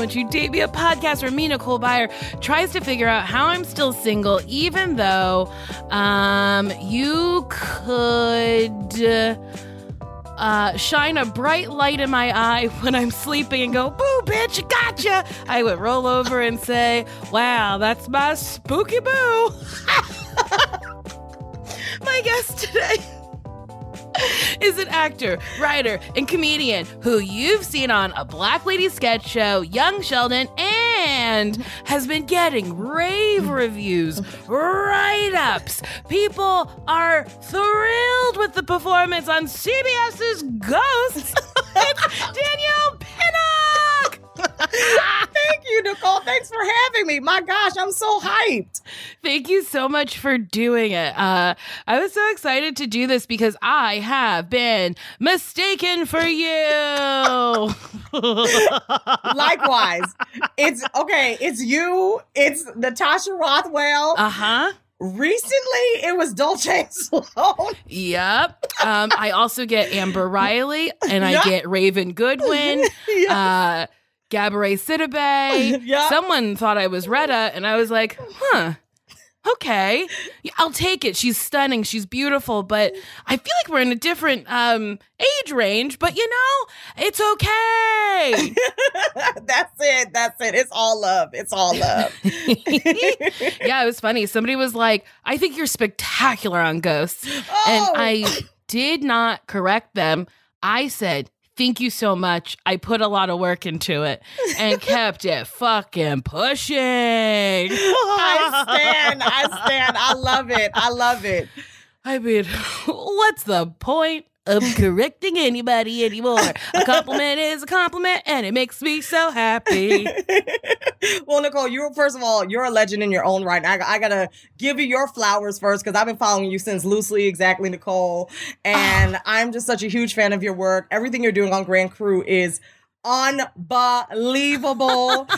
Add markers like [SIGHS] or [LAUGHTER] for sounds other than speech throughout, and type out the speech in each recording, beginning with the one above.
Won't You Date Me? A podcast where me, Nicole Byer, tries to figure out how I'm still single, even though um, you could. uh, shine a bright light in my eye when I'm sleeping and go, boo, bitch, gotcha. I would roll over and say, wow, that's my spooky boo. [LAUGHS] my guest today [LAUGHS] is an actor, writer, and comedian who you've seen on a Black Lady sketch show, Young Sheldon, and has been getting rave reviews, write ups. People are thrilled with the performance on CBS's Ghosts. it's [LAUGHS] Danielle Pinnock. Thank you, Nicole. Thanks for having me. My gosh, I'm so hyped. Thank you so much for doing it. Uh, I was so excited to do this because I have been mistaken for you. [LAUGHS] Likewise, it's okay. It's you. It's Natasha Rothwell. Uh huh. Recently, it was Dolce Sloan. Yep. Um, I also get Amber Riley and I [LAUGHS] Yeah. get Raven Goodwin, [LAUGHS] Yes. uh, Gabourey Sidibe. [LAUGHS] Yeah. Someone thought I was Retta, and I was like, huh. Okay, I'll take it. She's stunning. She's beautiful, but I feel like we're in a different um, age range. But you know, it's okay. [LAUGHS] That's it. That's it. It's all love. It's all love. [LAUGHS] yeah, it was funny. Somebody was like, I think you're spectacular on ghosts. And Oh. I did not correct them. I said, Thank you so much. I put a lot of work into it and [LAUGHS] kept it fucking pushing. [LAUGHS] I stand. I stand. I love it. I love it. I mean, [LAUGHS] what's the point of correcting anybody anymore? A compliment is a compliment, and it makes me so happy. [LAUGHS] well, Nicole, you're first of all, you're a legend in your own right. I, I gotta give you your flowers first because I've been following you since loosely, exactly, Nicole, and ah. I'm just such a huge fan of your work. Everything you're doing on Grand Crew is unbelievable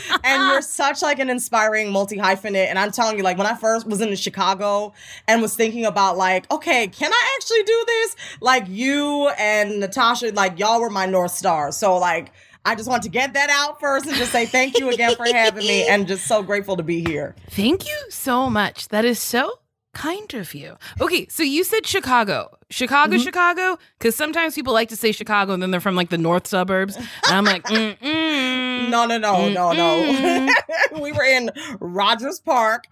[LAUGHS] and you're such like an inspiring multi hyphenate and i'm telling you like when i first was in chicago and was thinking about like okay can i actually do this like you and natasha like y'all were my north stars so like I just want to get that out first and just say thank you again for having me and just so grateful to be here. Thank you so much. That is so kind of you. Okay, so you said Chicago. Chicago, Chicago? Because sometimes people like to say Chicago and then they're from like the north suburbs. And I'm like, mm-mm. No, no, no, no, no. [LAUGHS] we were in Rogers Park.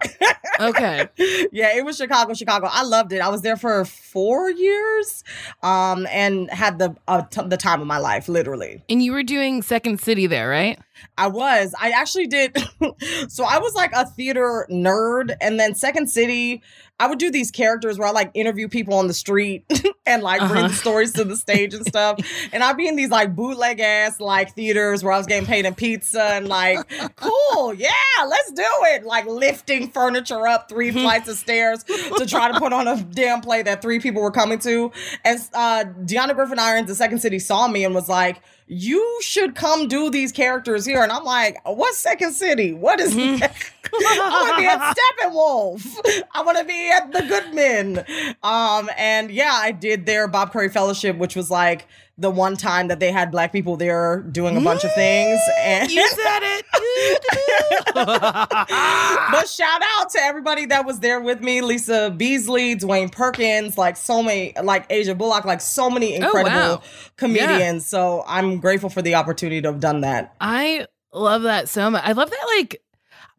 Okay. [LAUGHS] yeah, it was Chicago, Chicago. I loved it. I was there for four years, um, and had the uh, t- the time of my life, literally. And you were doing Second City there, right? I was. I actually did. [LAUGHS] so I was like a theater nerd, and then Second City. I would do these characters where I like interview people on the street [LAUGHS] and like bring Uh-huh. the stories to the stage and stuff. [LAUGHS] And I'd be in these like bootleg ass like theaters where I was getting paid in pizza and like, cool, yeah, let's do it. Like lifting furniture up three flights of stairs to try to put on a damn play that three people were coming to. And uh, Dionna Griffin Irons, the Second City, saw me and was like, you should come do these characters here. And I'm like, what's Second City? What is that? I want to be at [LAUGHS] Steppenwolf. I want to be at the Goodman. Um, and yeah, I did their Bob Curry Fellowship, which was like the one time that they had black people there doing a bunch of things. And You said it. [LAUGHS] [LAUGHS] but shout out to everybody that was there with me Lisa Beasley, Dwayne Perkins, like so many, like Asia Bullock, like so many oh, incredible Oh, wow. comedians. So I'm grateful for the opportunity to have done that. I love that so much. I love that like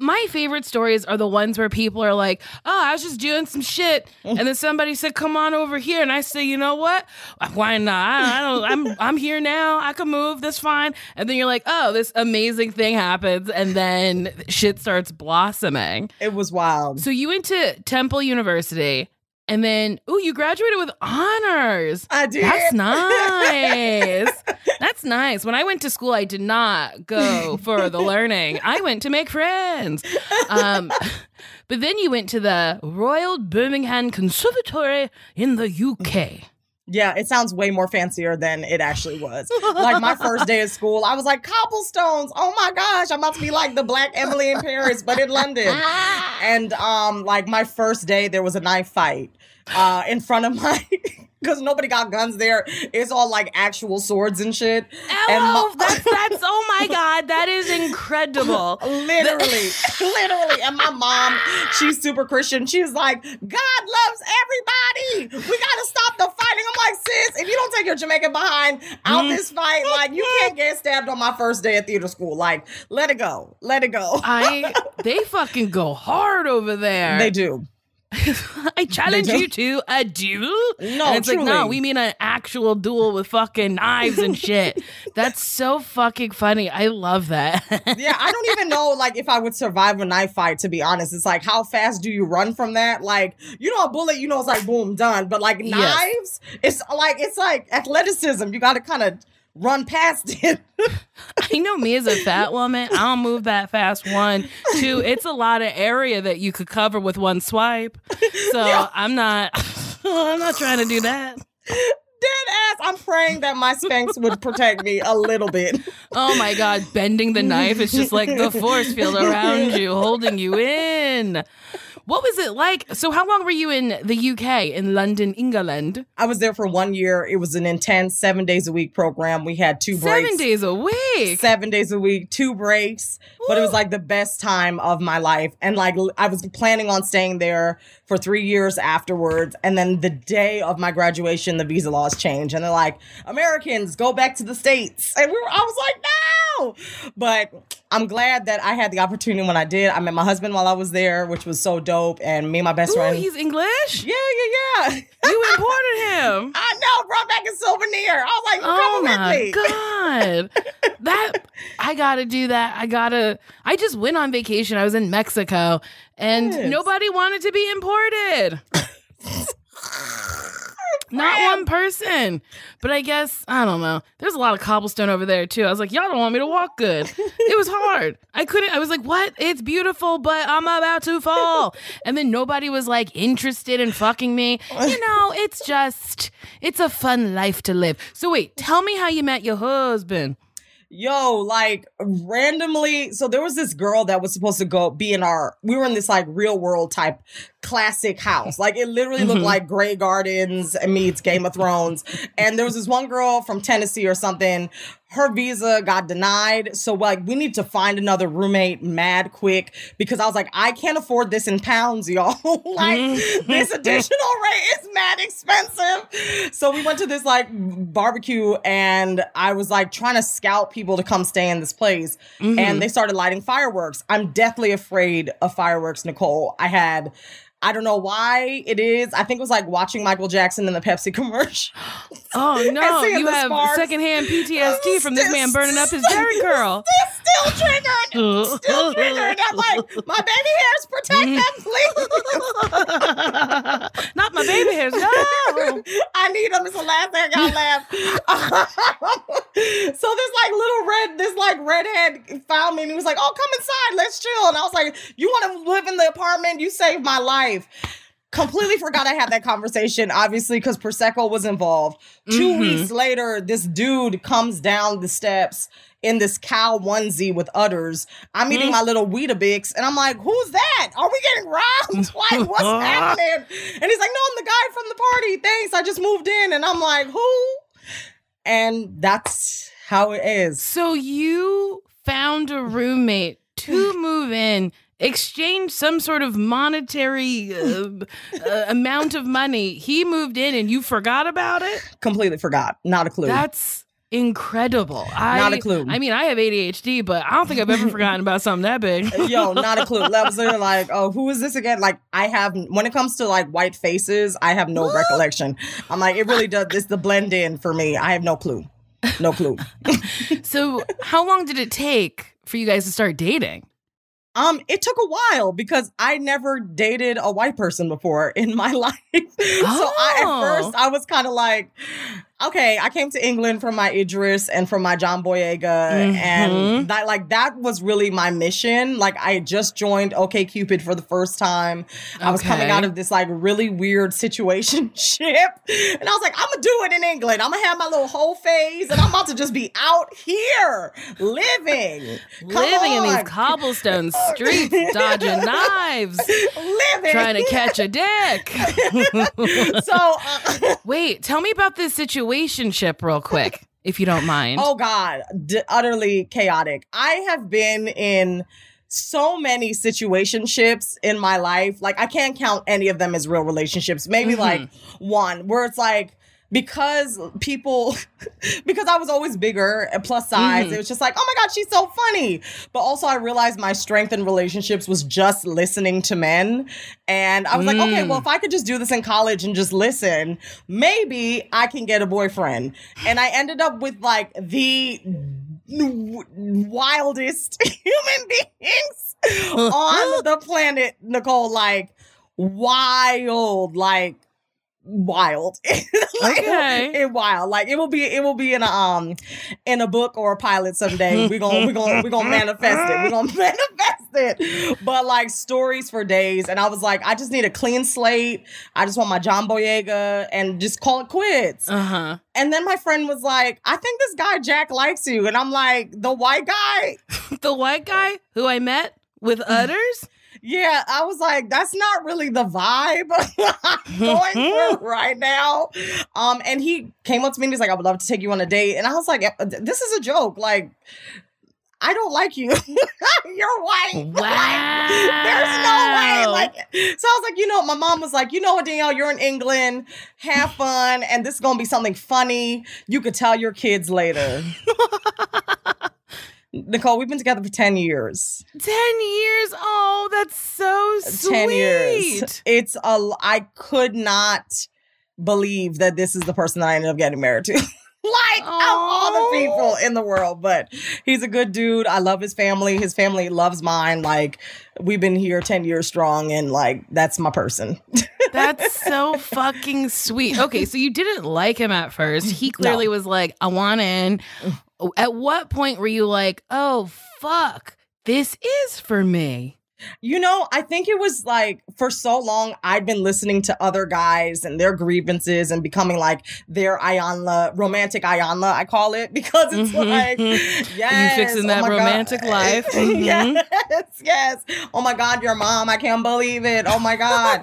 my favorite stories are the ones where people are like, "Oh, I was just doing some shit," and then somebody said, "Come on over here," and I say, "You know what? Why not? I don't. I'm I'm here now. I can move. That's fine." And then you're like, "Oh, this amazing thing happens," and then shit starts blossoming. It was wild. So you went to Temple University, and then oh, you graduated with honors. I did. That's nice. [LAUGHS] That's nice. When I went to school, I did not go for the [LAUGHS] learning. I went to make friends. Um, [LAUGHS] but then you went to the Royal Birmingham Conservatory in the UK. Yeah, it sounds way more fancier than it actually was. like my first day of school, I was like, cobblestones. Oh my gosh, I'm about to be like the black Emily in Paris, but in London. [LAUGHS] And um, like my first day, there was a knife fight uh in front of my [LAUGHS] because nobody got guns there. It's all like actual swords and shit. And Oh, my- that's [LAUGHS] that's oh my god, that is incredible. [LAUGHS] Literally, literally. And my mom, she's super Christian. She's like, God loves everybody. We gotta stop the fighting. I'm like, sis, if you don't take your Jamaican behind out this fight, like you can't get stabbed on my first day at theater school. Like, let it go. Let it go. I they fucking go hard over there. They do. [LAUGHS] I challenge you to a duel. No, and it's like, no, we mean an actual duel with fucking knives and shit. [LAUGHS] That's so fucking funny. I love that. Yeah, I don't even know like if I would survive a knife fight, to be honest. It's like how fast do you run from that? Like, you know, a bullet, you know, it's like boom, done. But like Yes. knives, it's like it's like athleticism. You gotta kind of run past it. [LAUGHS] I know me as a fat woman, I don't move that fast. One, two, it's a lot of area that you could cover with one swipe. So [LAUGHS] I'm not, [LAUGHS] I'm not trying to do that. Dead ass. I'm praying that my Spanx would protect me a little bit. Oh my God, bending the knife is just like the force field around you, holding you in. What was it like? So, how long were you in the UK, in London, England? I was there for one year. It was an intense seven days a week program. We had two breaks. Seven days a week. Seven days a week, two breaks, but it was like the best time of my life. And like, I was planning on staying there for three years afterwards. And then the day of my graduation, the visa laws changed. And they're like, Americans, go back to the States. And we were, I was like, no. But I'm glad that I had the opportunity when I did. I met my husband while I was there, which was so dope. And me and my best Ooh, friend. he's English? yeah, yeah, yeah. [LAUGHS] You imported him. I know, brought back a souvenir. I was like, Oh with my [LAUGHS] god. That I gotta do that. I gotta I just went on vacation. I was in Mexico and Yes. nobody wanted to be imported. [LAUGHS] Not one person. But I guess, I don't know. There's a lot of cobblestone over there too. I was like, y'all don't want me to walk good. It was hard. [LAUGHS] I couldn't, I was like, what? It's beautiful, but I'm about to fall. And then nobody was like interested in fucking me. You know, it's just, it's a fun life to live. So wait, tell me how you met your husband. Yo, like randomly. So there was this girl that was supposed to go be in our. We were in this like real world type classic house. Like it literally looked Mhm. like Grey Gardens meets Game of Thrones. And there was this one girl from Tennessee or something. Her visa got denied. So like we need to find another roommate mad quick because I was like, I can't afford this in pounds, y'all. [LAUGHS] like this additional rate is mad expensive. So we went to this like barbecue and I was like trying to scout people to come stay in this place. Mhm. And they started lighting fireworks. I'm deathly afraid of fireworks, Nicole. I had I don't know why it is. I think it was like watching Michael Jackson in the Pepsi commercial. [GASPS] Oh [LAUGHS] no, you have sparks. secondhand PTSD oh, from this man burning up his Jheri curl. [LAUGHS] Still triggered. Still triggered. I'm like, my baby hairs protect [LAUGHS] them, please. Not my baby hairs. No. I need them. It's the last thing I got left. so this like little red, this like redhead found me and he was like, "Oh, come inside, let's chill." And I was like, "You want to live in the apartment? You saved my life." Completely forgot I had that conversation, obviously, because Prosecco was involved. 2 Mhm. weeks later, this dude comes down the steps in this cow onesie with udders. I'm eating Mm. my little Weetabix, and I'm like, "Who's that? Are we getting robbed? [LAUGHS] Like, what's [LAUGHS] happening?" And he's like, "No, I'm the guy from the party. Thanks, I just moved in." And I'm like, "Who?" And that's how it is. So you found a roommate to [SIGHS] move in, exchange some sort of monetary uh, uh, amount of money. He moved in and you forgot about it? Completely forgot. Not a clue. That's incredible. I, Not a clue. I mean, I have ADHD, but I don't think I've ever [LAUGHS] forgotten about something that big. Yo, not a clue. That was [LAUGHS] like, oh, who is this again? Like, I have when it comes to like white faces, I have no recollection. I'm like, it really does. It's the blend in for me. I have no clue. No clue. [LAUGHS] So, how long did it take for you guys to start dating? Um, it took a while because I never dated a white person before in my [LAUGHS] life. Oh. so I, at Oh. first I was kind of like, okay, I came to England from my Idris and from my John Boyega, Mhm. and that like that was really my mission. Like I had just joined OK Cupid for the first time. I was coming out of this like really weird [LAUGHS] situation ship, and I was like, I'm gonna do it in England. I'm gonna have my little whole phase, and I'm about to just be out here living, Living in these cobblestone [LAUGHS] streets, dodging [LAUGHS] knives, living, trying to catch a dick. so, uh, Wait, tell me about this situationship real quick, if you don't mind. oh god, d- utterly chaotic. I have been in so many situationships in my life. Like I can't count any of them as real relationships. Maybe Mhm. like one where it's like because people [LAUGHS] because I was always bigger and plus size, Mhm. it was just like, oh my God, she's so funny. But also I realized my strength in relationships was just listening to men. And I was like, okay, Mm. well, if I could just do this in college and just listen, maybe I can get a boyfriend. And I ended up with like the wildest [LAUGHS] human beings [LAUGHS] on the planet, Nicole. Like wild, like wild. [LAUGHS] Like, Okay. it wild. Like it will be it will be in a um in a book or a pilot someday. We're gonna we're gonna we're gonna manifest it. We're gonna [LAUGHS] manifest it. But like stories for days. And I was like, I just need a clean slate. I just want my John Boyega and just call it quits. Uh huh. And then my friend was like, I think this guy Jack likes you. And I'm like, the white guy? [LAUGHS] The white guy who I met with udders? Yeah, I was like, that's not really the vibe I'm [LAUGHS] going through right now. Um, and he came up to me and he's like, I would love to take you on a date. And I was like, this is a joke. Like, I don't like you. [LAUGHS] You're white. Wow. [LAUGHS] Like, there's no way. Like, so I was like, you know, my mom was like, you know what, Danielle, you're in England. Have fun. And this is gonna be something funny. You could tell your kids later. Nicole, we've been together for 10 years. 10 years? Oh, that's so sweet. 10 years. It's a I could not believe that this is the person that I ended up getting married to. [LAUGHS] like of all the people in the world, but he's a good dude. I love his family. His family loves mine. Like we've been here 10 years strong and like that's my person. [LAUGHS] That's so fucking sweet. Okay, so you didn't like him at first. He clearly was like, I want in. At what point were you like, oh, fuck, this is for me? You know, I think it was like for so long I'd been listening to other guys and their grievances and becoming like their Iyanla, romantic Iyanla, I call it, [LAUGHS] because it's Mhm. like, yes. you fixing oh that my God. romantic life. [LAUGHS] Mhm. yes, yes. Oh my God, your mom, I can't believe it. Oh my God.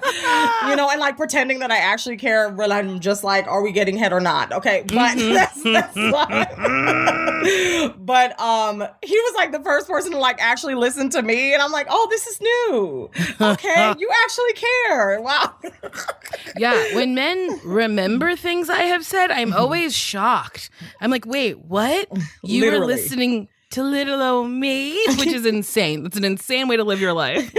you know, and like pretending that I actually care when I'm just like, are we getting hit or not? Okay. But Mhm. [LAUGHS] that's, that's like, but um he was like the first person to like actually listen to me and I'm like, oh, this is new. Okay, [LAUGHS] you actually care. Wow. Yeah, [LAUGHS] when men remember things I have said, I'm mm-hmm. always shocked. I'm like, wait, what? You were listening to little old me, [LAUGHS] which is insane. That's an insane way to live your life.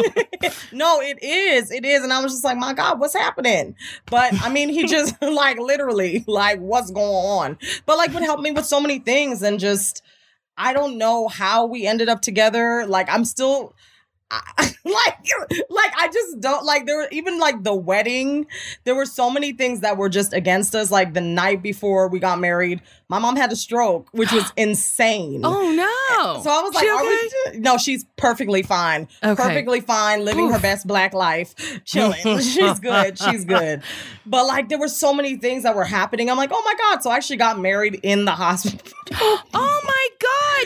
no, it is. It is. And I was just like, my God, what's happening? But I mean, he just like literally, like, what's going on? But like would help me with so many things and just I don't know how we ended up together. Like I'm still [LAUGHS] Like like I just don't like there were even like the wedding there were so many things that were just against us like the night before we got married my mom had a stroke which was [GASPS] insane Oh no! so I was like, okay? we, no, she's perfectly fine. Okay. Perfectly fine, living her best black life, chilling. [LAUGHS] she's good. She's good. But like, there were so many things that were happening. I'm like, oh my God. So I actually got married in the hospital. [GASPS] Oh my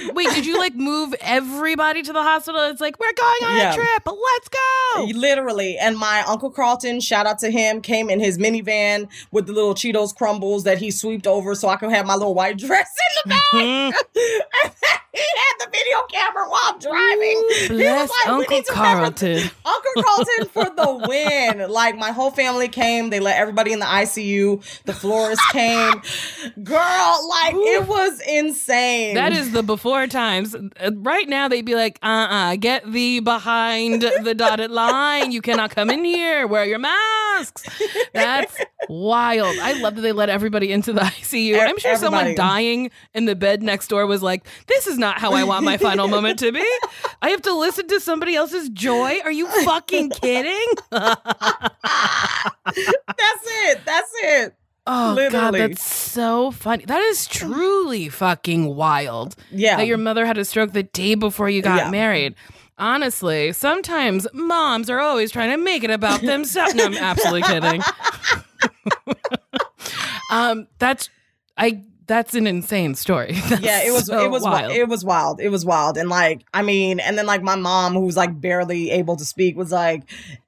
god! Wait, did you like move everybody to the hospital? It's like we're going on Yeah. a trip. Let's go. Literally. And my Uncle Carlton, shout out to him, came in his minivan with the little Cheetos crumbles that he swept over so I could have my little white dress in the back. [LAUGHS] Mhm. he had the video camera while I'm driving. He was Bless like, we Uncle need to Carlton. Uncle Carlton for the win. [LAUGHS] Like my whole family came. They let everybody in the ICU. The florist [LAUGHS] came. Girl, like it was insane. That is the before times. Uh, Right now, they'd be like, uh uh get thee behind the dotted line. You cannot come in here. Wear your masks. That's wild. I love that they let everybody into the [LAUGHS] ICU. I'm sure someone dying in the bed next door was like, this is not how I want my final moment to be. I have to listen to somebody else's joy. Are you fucking kidding? [LAUGHS] That's it. That's it. Oh, God, that's so funny. That is truly fucking wild. Yeah. that your mother had a stroke the day before you got Yeah. married. Honestly, sometimes moms are always trying to make it about [LAUGHS] themselves. no, I'm absolutely kidding. [LAUGHS] um, that's I. That's an insane story. [LAUGHS] That's yeah, it was so it was wild. it was wild. It was wild. And like, I mean, and then like my mom, who's like barely able to speak, was like,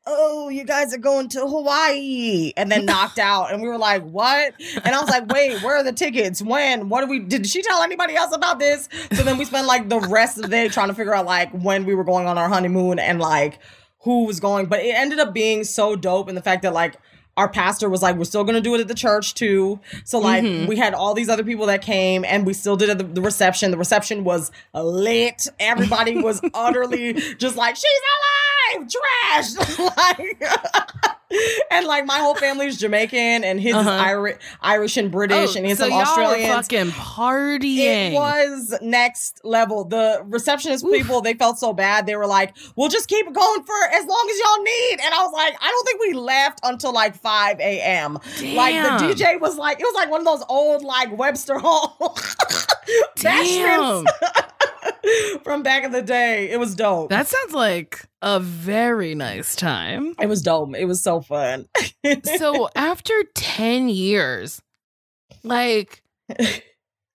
"Oh, you guys are going to Hawaii," and then knocked out. And we were like, "What?" And I was like, "Wait, where are the tickets? When? What do we? Did she tell anybody else about this?" So then we spent like the rest of the day trying to figure out like when we were going on our honeymoon and like who was going. But it ended up being so dope and the fact that like our pastor was like, we're still gonna do it at the church too. So like mm-hmm. we had all these other people that came and we still did the, the reception. The reception was lit. Everybody was [LAUGHS] utterly just like, she's alive, trash. [LAUGHS] like [LAUGHS] and like my whole family's Jamaican and his Uh-huh. Irish, Irish and British and he's so some were fucking partying. It was next level. The receptionist people, they felt so bad. They were like, we'll just keep it going for as long as y'all need. And I was like, I don't think we left until like 5 a.m. Like the DJ was like, it was like one of those old like Webster Hall [LAUGHS] Damn. [LAUGHS] from back in the day. It was dope. That sounds like a very nice time. it was dope. It was so fun. [LAUGHS] so after 10 years like [LAUGHS]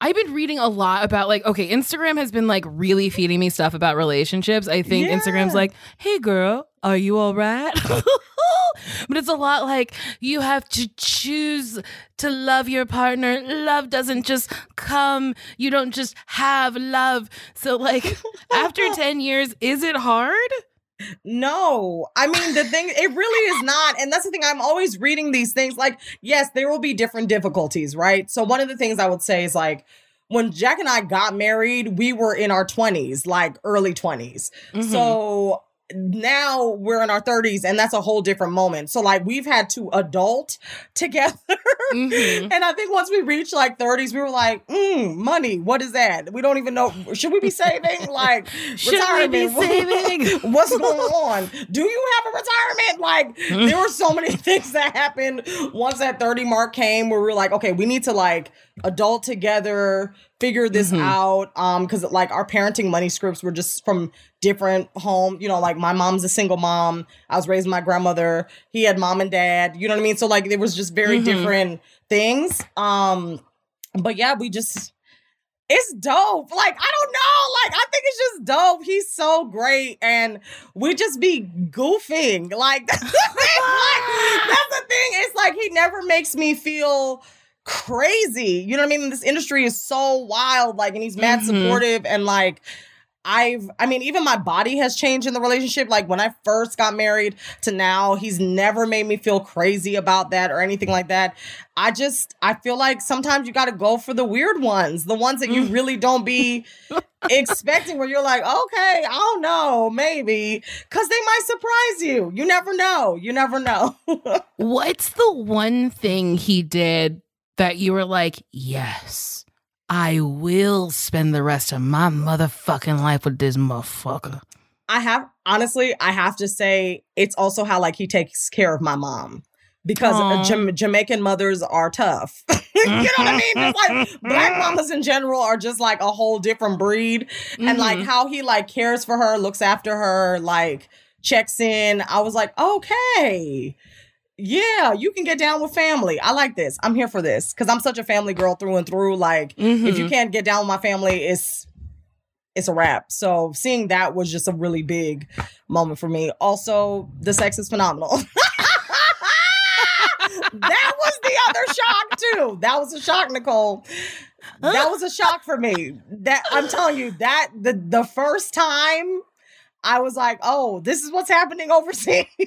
i've been reading a lot about like okay instagram has been like really feeding me stuff about relationships i think Yeah. instagram's like hey girl are you all right [LAUGHS] but it's a lot like you have to choose to love your partner love doesn't just come you don't just have love so like after 10 years is it hard No, I mean the thing. It really is not, and that's the thing. I'm always reading these things. Like, yes, there will be different difficulties, right? So one of the things I would say is like. When Jack and I got married, we were in our 20s, like early 20s. Mhm. So now we're in our 30s, and that's a whole different moment. So, like, we've had to adult [LAUGHS] together. Mhm. And I think once we reached like 30s, we were like, mm, money, what is that? We don't even know. Should we be saving? Like, [LAUGHS] Should we be saving? [LAUGHS] What's going on? Do you have a retirement? Like, there were so many things that happened once that 30 mark came where we were like, okay, we need to like adult together, figure this Mhm. out. Um, because like our parenting money scripts were just from different home. You know, like my mom's a single mom. I was raised with my grandmother. He had mom and dad. You know what I mean? So like it was just very Mhm. different things. Um, but yeah, we just it's dope. Like, I don't know. Like, I think it's just dope. He's so great. And we just be goofing. Like, [LAUGHS] that's the thing. Like, that's the thing. It's like he never makes me feel crazy. You know what I mean? This industry is so wild. Like, and he's mad Mhm. supportive and like I've I mean, even my body has changed in the relationship. Like when I first got married to now, he's never made me feel crazy about that or anything like that. I just I feel like sometimes you gotta go for the weird ones, the ones that you really don't be expecting where you're like, okay, I don't know, maybe. Cause they might surprise you. You never know. You never know. [LAUGHS] What's the one thing he did that you were like, yes, I will spend the rest of my motherfucking life with this motherfucker? I have honestly, I have to say it's also how like he takes care of my mom because uh, Jam- Jamaican mothers are tough. [LAUGHS] you know what I mean? Just like [LAUGHS] black mamas in general are just like a whole different breed, and like Mhm. how he like cares for her, looks after her, like checks in. I was like, okay. Yeah, you can get down with family. I like this. I'm here for this because I'm such a family girl through and through. Like, if you Mhm. can't get down with my family, it's it's a wrap. So seeing that was just a really big moment for me. Also, the sex is phenomenal. [LAUGHS] that was the other shock too. That was a shock, Nicole. That was a shock for me. That I'm telling you, that the the first time I was like, oh, this is what's happening overseas. [LAUGHS]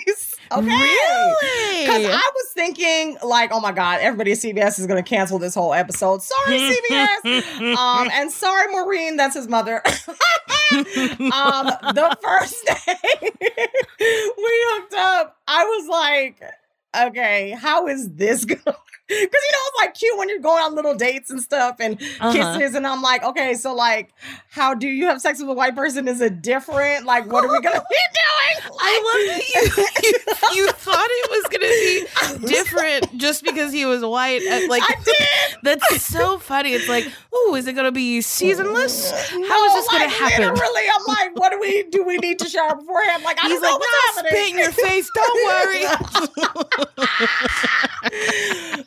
okay. Really? Because I was thinking, like, oh my God, everybody at CBS is going to cancel this whole episode. Sorry, CBS. [LAUGHS] um, and sorry, Maureen, that's his mother. [LAUGHS] um, the first day we hooked up, I was like, okay, how is this [LAUGHS] going? Because you know it's like cute when you're going on little dates and stuff and Uh-huh. kisses, and I'm like, okay, so like, how do you have sex with a white person? Is it different? Like, what are we gonna [LAUGHS] be doing? I love that you, you you thought it was gonna be [LAUGHS] different just because he was white. Uh, Like I did. that's so funny. It's like, oh, is it gonna be seasonless? How is No, this gonna happen? Literally, I'm like, what do we do? We need to shower beforehand. Like, I He's don't know like, what's no, happening. spit in your face. Don't worry.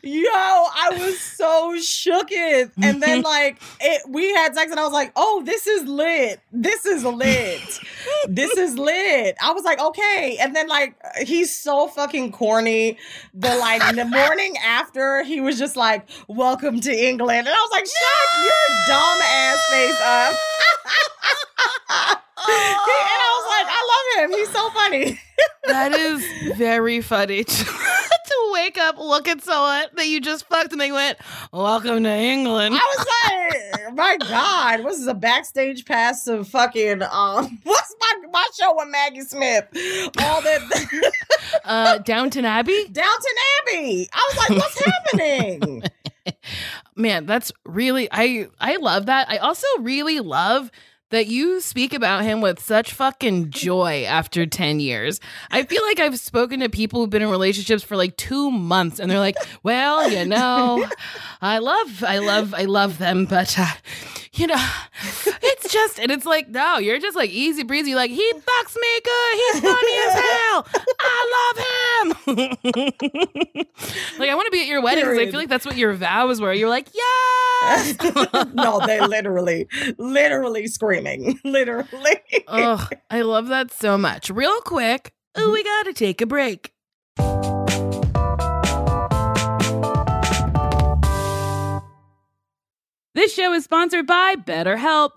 Yo, I was so shooketh. And then [LAUGHS] like it, we had sex and I was like, oh, this is lit. This is lit. this is lit. I was like, okay. And then like he's so fucking corny. The like the morning after he was just like, welcome to England. And I was like, shut your dumb ass face up. [LAUGHS] and I was like, I love him. He's so funny. [LAUGHS] that is very funny [LAUGHS] to, to wake up, look at someone that you just fucked, and they went, "Welcome to England." I was like, my God, what's this a backstage pass of fucking um [LAUGHS] what's my my show with Maggie Smith? All that Uh, Downton Abbey. Downton Abbey. I was like, what's happening? man that's really i i love that i also really love that you speak about him with such fucking joy after 10 years. I feel like I've spoken to people who've been in relationships for like 2 months and they're like, "Well, you know, I love I love I love them, but uh, you know, it's just and it's like, no, you're just like easy breezy like he fucks me good. He's funny as hell. I love him. like I want to be at your wedding because I feel like that's what your vows were. You're like, [LAUGHS] "Yes." no, they [LAUGHS] literally, literally screaming. [LAUGHS] Literally. Oh, I love that so much. Real quick, oh, we gotta take a break. This show is sponsored by BetterHelp.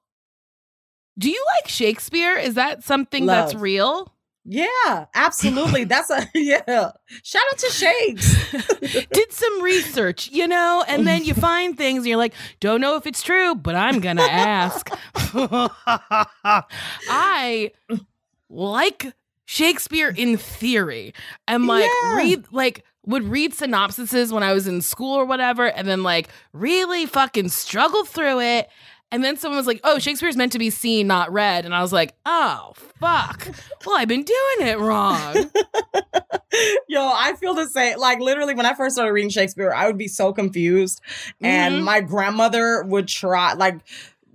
do you like Shakespeare? Is that something that's real? Yeah, absolutely. That's a [LAUGHS] yeah. Shout out to Shakes. [LAUGHS] Did some research, you know, and then you find things and you're like, don't know if it's true, but I'm gonna ask. [LAUGHS] I like Shakespeare in theory. And like Yeah. read like would read synopsises when I was in school or whatever, and then like really fucking struggle through it. And then someone was like, "Oh, Shakespeare's meant to be seen, not read," and I was like, "Oh, fuck! Well, I've been doing it wrong." [LAUGHS] Yo, I feel the same. Like literally, when I first started reading Shakespeare, I would be so confused, and Mhm. my grandmother would try like.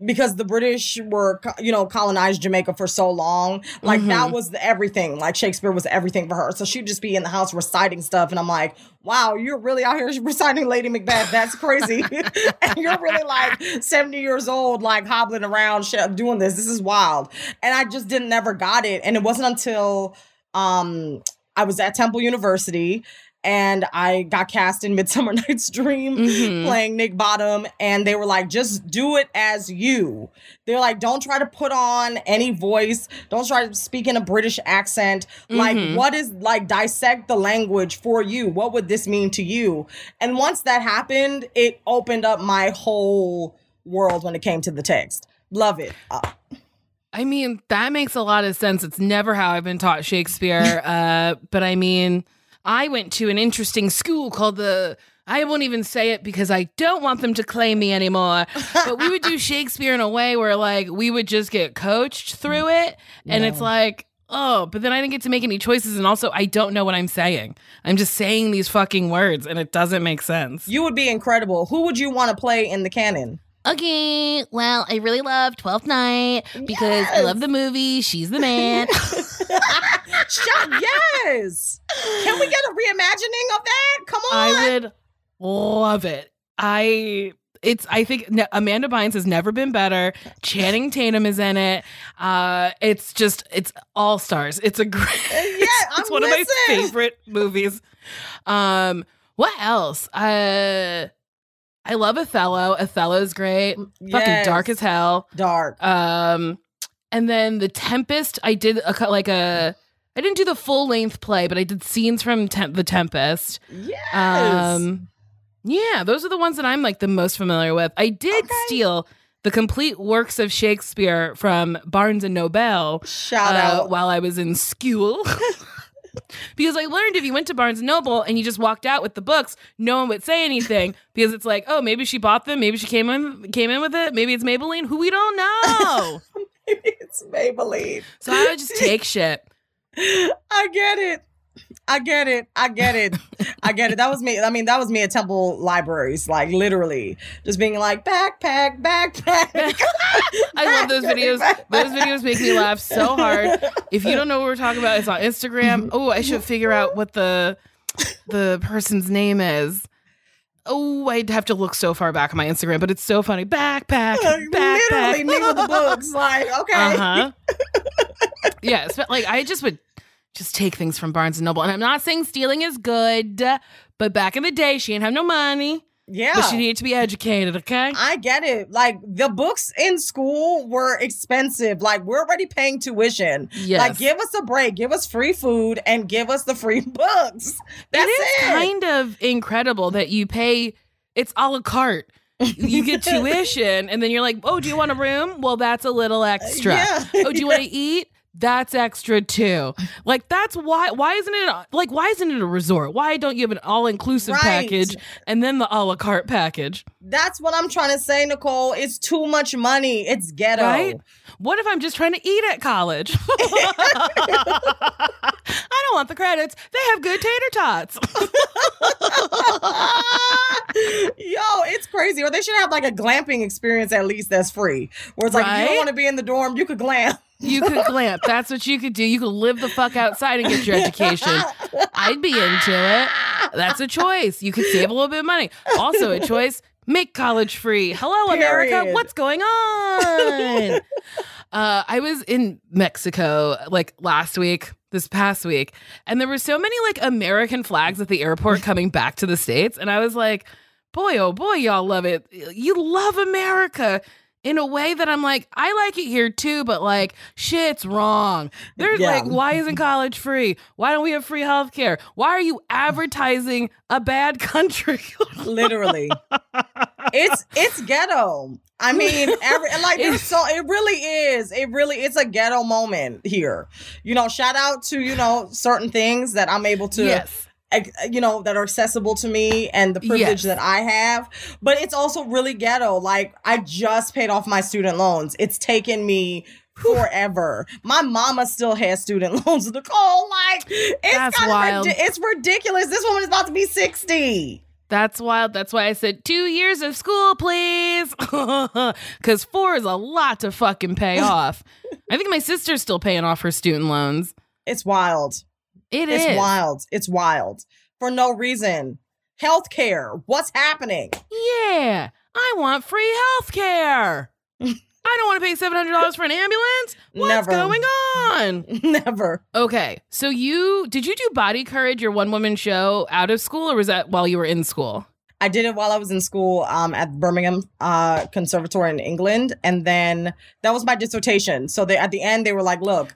Because the British were, you know, colonized Jamaica for so long, like that Mhm. was the everything. Like Shakespeare was everything for her. So she'd just be in the house reciting stuff, and I'm like, "Wow, you're really out here [LAUGHS] reciting Lady Macbeth? That's crazy." [LAUGHS] and you're really like 70 years old, like hobbling around, doing this. This is wild. And I just didn't never got it. And it wasn't until um I was at Temple University and I got cast in Midsummer [LAUGHS] Night's Dream Mhm. playing Nick Bottom and they were like just do it as you. They're like don't try to put on any voice, don't try to speak in a British accent. Like Mhm. what is like dissect the language for you. What would this mean to you? And once that happened, it opened up my whole world when it came to the text. Love it. Uh, I mean, that makes a lot of sense. It's never how I've been taught Shakespeare. [LAUGHS] uh, but I mean, I went to an interesting school called the. I won't even say it because I don't want them to claim me anymore. But we would do [LAUGHS] Shakespeare in a way where, like, we would just get coached through it. And it's like, oh, but then I didn't get to make any choices. And also, I don't know what I'm saying. I'm just saying these fucking words and it doesn't make sense. you would be incredible. Who would you want to play in the canon? Okay, well, I really love Twelfth Night because I love the movie. She's the man. [LAUGHS] Shut, yes. Can we get a reimagining of that? Come on. I would love it. I it's I think no, Amanda Bynes has never been better. Channing Tatum is in it. Uh it's just it's all stars. It's a great [LAUGHS] yeah, it's I'm one of my favorite movies. Um what else? Uh I love Othello. Othello's great. Fucking dark as hell. dark. Um, and then the Tempest, I did a cut like a. I didn't do the full length play, but I did scenes from Tem- the Tempest. Yes. Um, yeah, those are the ones that I'm like the most familiar with. I did Okay. steal the complete works of Shakespeare from Barnes and Noble Shout uh, out. while I was in school. [LAUGHS] because I learned if you went to Barnes and Noble and you just walked out with the books, no one would say anything [LAUGHS] because it's like, oh, maybe she bought them, maybe she came in came in with it, maybe it's Maybelline, who we don't know. [LAUGHS] Maybe it's Maybelline. so I would just take shit. I get it. I get it. I get it. I get it. That was me. I mean, that was me at Temple Libraries, like literally just being like backpack, backpack. [LAUGHS] I love those videos. Those videos make me laugh so hard. If you don't know what we're talking about, it's on Instagram. Oh, I should figure out what the the person's name is. Oh, I'd have to look so far back on my Instagram, but it's so funny. Backpack, literally backpack. me with the books. Like, [LAUGHS] okay. Uh huh. yeah, it's- like I just would just take things from Barnes and Noble, and I'm not saying stealing is good, but back in the day, she didn't have no money, Yeah. but she needed to be educated. Okay. I get it. Like the books in school were expensive. Like we're already paying tuition. Yes. Like give us a break, give us free food, and give us the free [LAUGHS] books. That's it is it. kind of incredible that you pay it's a la carte you get [LAUGHS] tuition and then you're like oh do you want a room well that's a little extra Yeah. oh do you want to [LAUGHS] eat that's extra too like that's why why isn't it like why isn't it a resort why don't you have an all-inclusive Right. package and then the a la carte package That's what I'm trying to say, Nicole. It's too much money. It's ghetto. right what if i'm just trying to eat at college [LAUGHS] i don't want the credits they have good tater tots [LAUGHS] Yo, it's crazy. Or they should have like a glamping experience at least that's free. Where it's like you don't want to be in the dorm, you could glam. You could glamp. That's what you could do. You could live the fuck outside and get your education. I'd be into it. That's a choice. You could save a little bit of money. Also, a choice make college free. Hello, America. What's going on? uh, I was in Mexico like last week, this past week, and there were so many like American flags at the airport coming back to the States. And I was like, boy, oh boy, y'all love it. You love America in a way that I'm like, I like it here too, but like, shit's wrong. There's Yeah. like, why isn't [LAUGHS] college free? Why don't we have free healthcare? Why are you advertising a bad [LAUGHS] country? Literally. it's it's ghetto. I mean, every like there's [LAUGHS] so it really is. It really it's a ghetto moment here. You know, shout out to, you know, certain things that I'm able to yes. You know that are accessible to me and the privilege Yes. that I have. But it's also really ghetto. Like I just paid off my student loans. It's taken me forever. My mama still has student [LAUGHS] loans, Nicole. Like it's wild. of it's ridiculous. This woman is about to be 60. That's wild. That's why I said two years of school, please. [LAUGHS] Because four is a lot to fucking pay [LAUGHS] off. I think my sister's still paying off her student loans. It's wild. It it's is. wild. It's wild. For no reason. Healthcare. What's happening? Yeah. I want free health care. [LAUGHS] I don't want to pay $700 for an ambulance. What's Never. going on? [LAUGHS] Never. Okay. So you did you do Body Courage, your one woman show out of school, or was that while you were in school? I did it while I was in school um, at Birmingham uh, Conservatory in England, and then that was my dissertation. So they at the end they were like, "Look,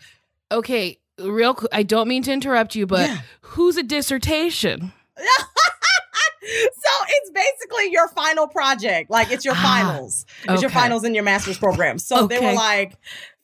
Okay, real qu- I don't mean to interrupt you, but Yeah. who's a dissertation? [LAUGHS] so it's basically your final project. Like it's your Ah, finals. It's your finals in your master's program. So they were like,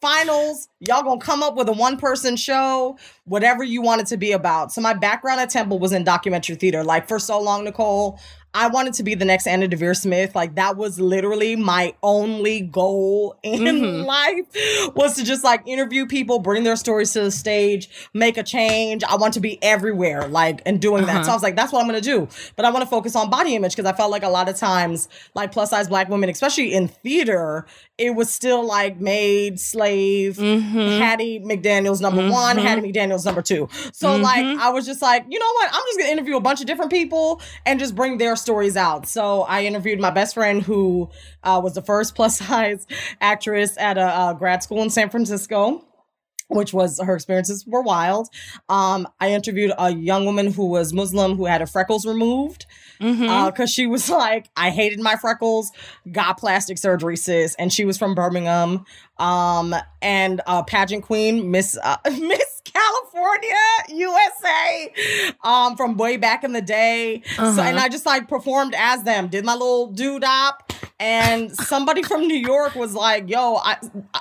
finals, y'all gonna come up with a one person show, whatever you want it to be about. So my background at Temple was in documentary theater. Like for so long, Nicole, I wanted to be the next Anna Deavere Smith. Like that was literally my only goal in Mhm. life was to just like interview people, bring their stories to the stage, make a change. I want to be everywhere, like and doing that. Uh-huh. So I was like, that's what I'm gonna do. But I want to focus on body image because I felt like a lot of times, like plus size black women, especially in theater, it was still like maid, slave, Mhm. Hattie McDaniels number one, Mhm. Hattie McDaniels number two. So like Mhm. I was just like, you know what? I'm just gonna interview a bunch of different people and just bring their stories out. So I interviewed my best friend who uh, was the first plus [LAUGHS] size actress at a, uh grad school in San Francisco. Which was her experiences were wild. Um, I interviewed a young woman who was Muslim who had her freckles removed because she was [LAUGHS] like, I hated my freckles, got plastic surgery, sis, and she was from Birmingham. Um, and uh, pageant queen, Miss uh, [LAUGHS] Miss California, USA, um, from way back in the day. So, Uh-huh. and I just like performed as them, did my little doo dop, and somebody from New York was like, "Yo, I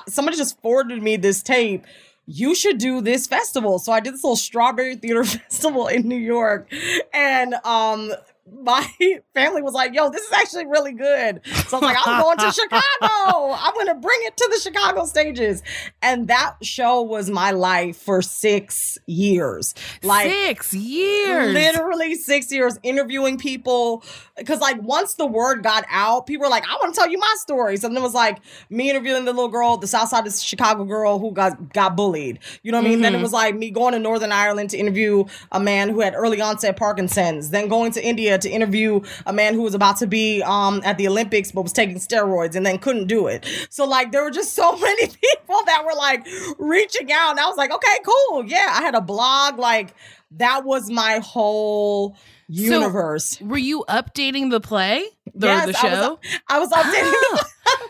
somebody just forwarded me this tape." you should do this festival. So I did this little strawberry theater [LAUGHS] festival in New York. And um my [LAUGHS] family was like, yo, this is actually really good. So I was like, I'm going to [LAUGHS] Chicago. I'm going to bring it to the Chicago stages. And that show was my life for six years. Like six years. Literally six years interviewing people. Cause like once the word got out, people were like, I want to tell you my story. So then it was like me interviewing the little girl, the South Side of Chicago girl who got, got bullied. You know what I mean? Mm-hmm. Then it mm-hmm. was like me going to Northern Ireland to interview a man who had early onset Parkinson's, then going to India to interview a man who was about to be um, at the Olympics but was taking steroids and then couldn't do it. So like there were just so [LAUGHS] many people that were like reaching out, and I was like, okay, cool, yeah. I had a blog, like that was my whole universe. So, were you updating the play? The, yes, the show? I was, I was updating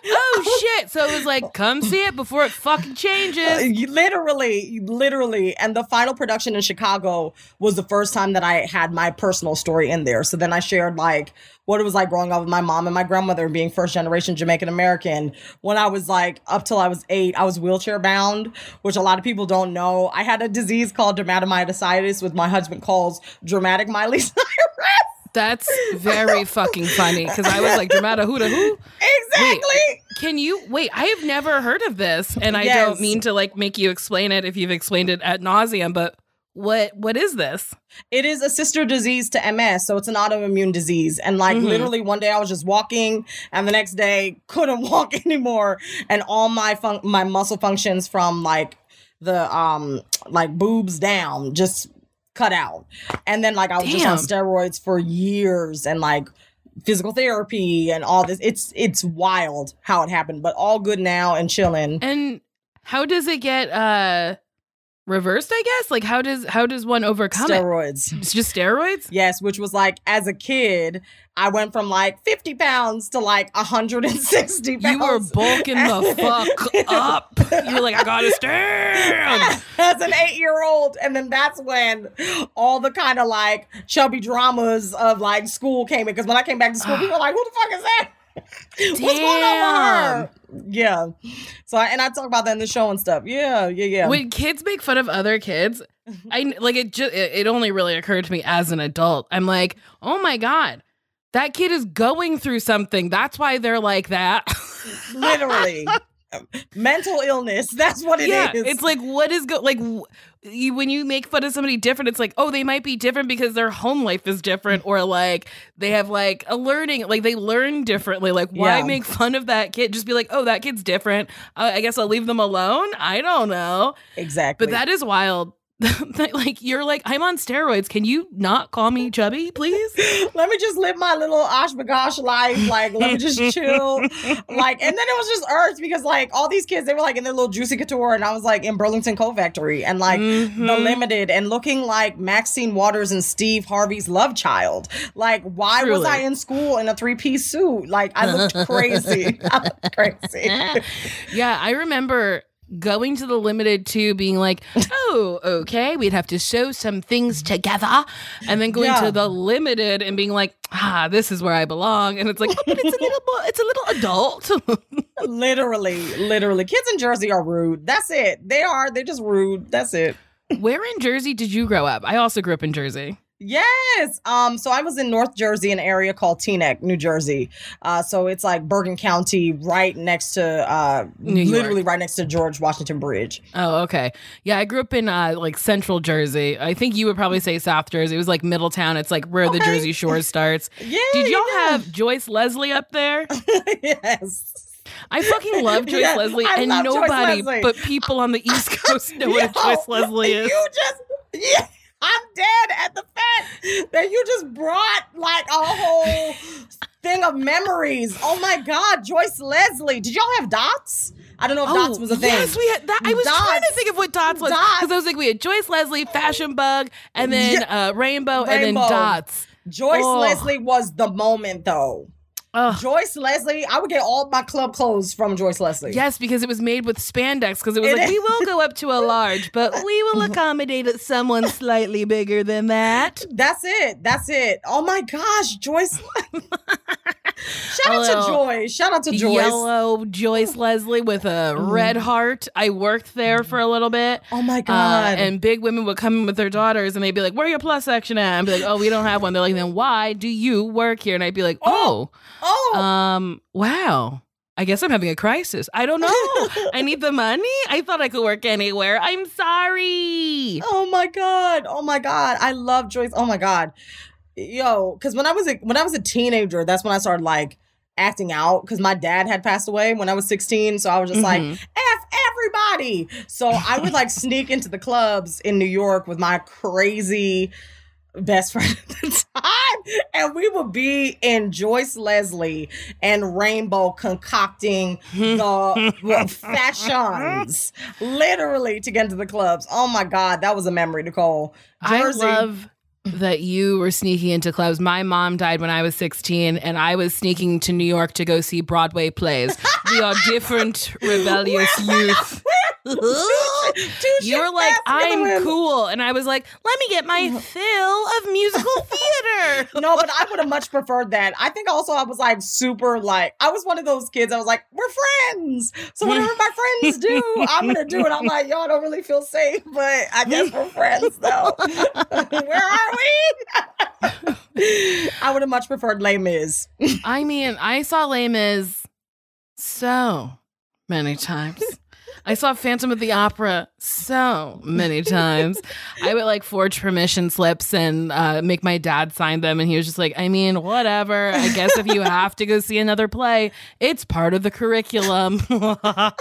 oh shit. So it was like, [LAUGHS] come see it before it fucking changes. Uh, literally, literally. And the final production in Chicago was the first time that I had my personal story in there. So then I shared like what it was like growing up with my mom and my grandmother being first generation Jamaican American. When I was like up till I was eight, I was wheelchair bound, which a lot of people don't know. I had a disease called dermatomyositis, which my husband calls dramatic Miley Cyrus. [LAUGHS] That's very fucking funny because I was like, Dramata who to who? Exactly. Wait, can you wait? I have never heard of this, and I yes. don't mean to like make you explain it if you've explained it at nauseum, but what what is this? It is a sister disease to MS, so it's an autoimmune disease. And like mm-hmm. literally one day I was just walking, and the next day couldn't [LAUGHS] walk anymore, and all my fun- my muscle functions from like the um like boobs down just cut out. And then like I was Damn. just on steroids for years and like physical therapy and all this. It's it's wild how it happened, but all good now and chilling. And how does it get uh reversed i guess? Like how does how does one overcome steroids. It? it's just steroids? Yes which was like as a kid i went from like 50 pounds to like 160 pounds you were bulking the [LAUGHS] fuck up. You're like i gotta stand. [LAUGHS] As an eight-year-old and then that's when all the kind of like chubby dramas of like school came in because when i came back to school people were like who the fuck is that [LAUGHS] What's going on with her? Yeah. So I, and I talk about that in the show and stuff. Yeah, yeah, yeah. When kids make fun of other kids, [LAUGHS] I like it. Just it, it only really occurred to me as an adult. I'm like, oh my god, that kid is going through something. That's why they're like that. [LAUGHS] Literally. mental illness. That's what it yeah, is. It's like what is go like you, when you make fun of somebody different, it's like oh they might be different because their home life is different, or like they have like a learning like they learn differently. Like why yeah. make fun of that kid? Just be like oh that kid's different. Uh, I guess I'll leave them alone. I don't know exactly, but that is wild [LAUGHS] like you're like I'm on steroids. Can you not call me chubby, please? [LAUGHS] let me just live my little oshbagosh life. Like let me just chill. [LAUGHS] like and then it was just earth because like all these kids they were like in their little juicy couture and I was like in Burlington Coat Factory and like mm-hmm. the limited and looking like Maxine Waters and Steve Harvey's love child. Like why Truly. was I in school in a three piece suit? Like I looked crazy. I looked crazy. yeah, I remember going to the limited to being like, [LAUGHS] oh, okay, we'd have to show some things together. And then going yeah. to the limited and being like, ah, this is where I belong. And it's like, oh, but it's a little it's a little adult. [LAUGHS] literally, literally. Kids in Jersey are rude. That's it. They are, they're just rude. That's it. Where in Jersey did you grow up? I also grew up in Jersey. Yes. Um, so I was in North Jersey, an area called Teaneck, New Jersey. Uh, so it's like Bergen County, right next to, uh, literally right next to George Washington Bridge. Oh, okay. Yeah, I grew up in uh, like Central Jersey. I think you would probably say South Jersey. It was like Middletown. It's like where okay. the Jersey Shore starts. [LAUGHS] yeah. Did y'all yeah. have Joyce Leslie up there? [LAUGHS] yes. I fucking love [LAUGHS] Joyce yes, Leslie, I and nobody Leslie. but people on the East Coast know Yo, what Joyce Leslie is. You just, yeah. I'm dead at the fact that you just brought like a whole thing of memories. Oh my God, Joyce Leslie. Did y'all have dots? I don't know if oh, dots was a thing. Yes, we had that. I was dots. trying to think of what dots was because I was like, we had Joyce Leslie, Fashion Bug, and then uh, Rainbow, Rainbow, and then dots. Joyce oh. Leslie was the moment, though. Ugh. Joyce Leslie, I would get all my club clothes from Joyce Leslie. Yes, because it was made with spandex. Because it was it like, is. we will go up to a [LAUGHS] large, but we will accommodate someone slightly bigger than that. That's it. That's it. Oh my gosh, Joyce. [LAUGHS] Shout out to Joyce. Shout out to Joyce. Yellow Joyce Leslie with a Mm. red heart. I worked there for a little bit. Oh my Uh, god. and big women would come in with their daughters and they'd be like, Where are your plus section at? I'd be like, Oh, we don't have one. They're like, Then why do you work here? And I'd be like, Oh, oh. Um, wow. I guess I'm having a crisis. I don't know. I need the money. I thought I could work anywhere. I'm sorry. Oh my god! Oh my god! I love Joyce. Oh my god, yo! Because when I was a, when I was a teenager, that's when I started like acting out. Because my dad had passed away when I was sixteen, so I was just like, Mhm. "f everybody." So I would like sneak into the clubs in New York with my crazy best friend at the time, and we would be in Joyce Leslie and Rainbow concocting [LAUGHS] the, fashions literally to get into the clubs. Oh my god, that was a memory, Nicole. Jersey. I love that you were sneaking into clubs. My mom died when I was 16, and I was sneaking to New York to go see Broadway plays. we are [LAUGHS] different, rebellious youth. [LAUGHS] Two You were shit like, I'm cool. And I was like, let me get my [LAUGHS] fill of musical [LAUGHS] theater. No, but I would have much preferred that. I think also I was like super like I was one of those kids. I was like, we're friends, so whatever my friends do, I'm gonna do it. I'm like, y'all don't really feel safe, but I guess we're friends though. Where are we? I would have much preferred Les Mis. I mean, I saw Les Mis so many times. I saw Phantom of the Opera so many times. I would like forge permission slips and uh, make my dad sign them. And he was just like, I mean, whatever. I guess if you have to go see another play, it's part of the curriculum. [LAUGHS] I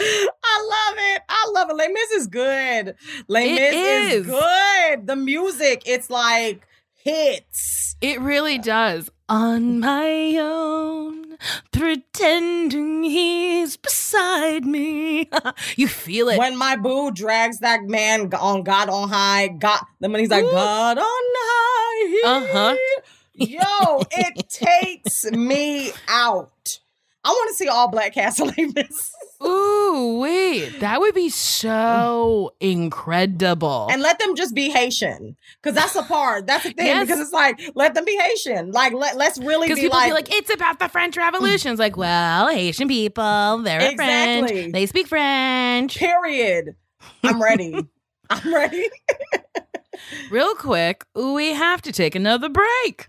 love it. I love it. Les Mis is good. Les Mis is. is. good. The music, it's like hits. it really does. On my own, pretending he's beside me. [LAUGHS] you feel it. When my boo drags that man on God on high, God, when he's like Ooh. God on high, Uh-huh. Yo, it [LAUGHS] takes me out. I want to see all black cast Les Mis. Ooh, wait. That would be so incredible. and let them just be Haitian, because that's the part. That's the thing. Yes. Because it's like let them be Haitian. Like let let's really be people like, be like, it's about the French Revolution. It's like, well, Haitian people, they're Exactly. French. They speak French. period. I'm ready. [LAUGHS] I'm ready. [LAUGHS] Real quick, we have to take another break.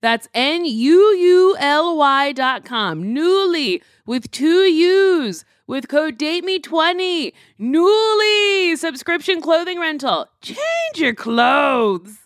That's N U U L Y dot com. Nuuly with two U's with code DATEME20. Nuuly subscription clothing rental. Change your clothes.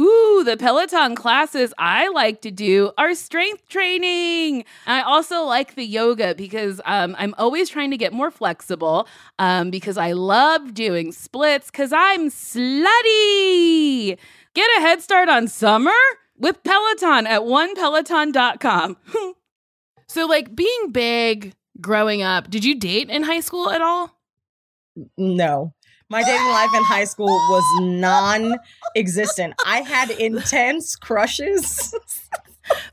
Ooh, the Peloton classes I like to do are strength training. I also like the yoga because um, I'm always trying to get more flexible um, because I love doing splits because I'm slutty. Get a head start on summer with Peloton at onepeloton.com. [LAUGHS] So, like being big growing up, did you date in high school at all? No. My dating life in high school was non existent. I had intense crushes.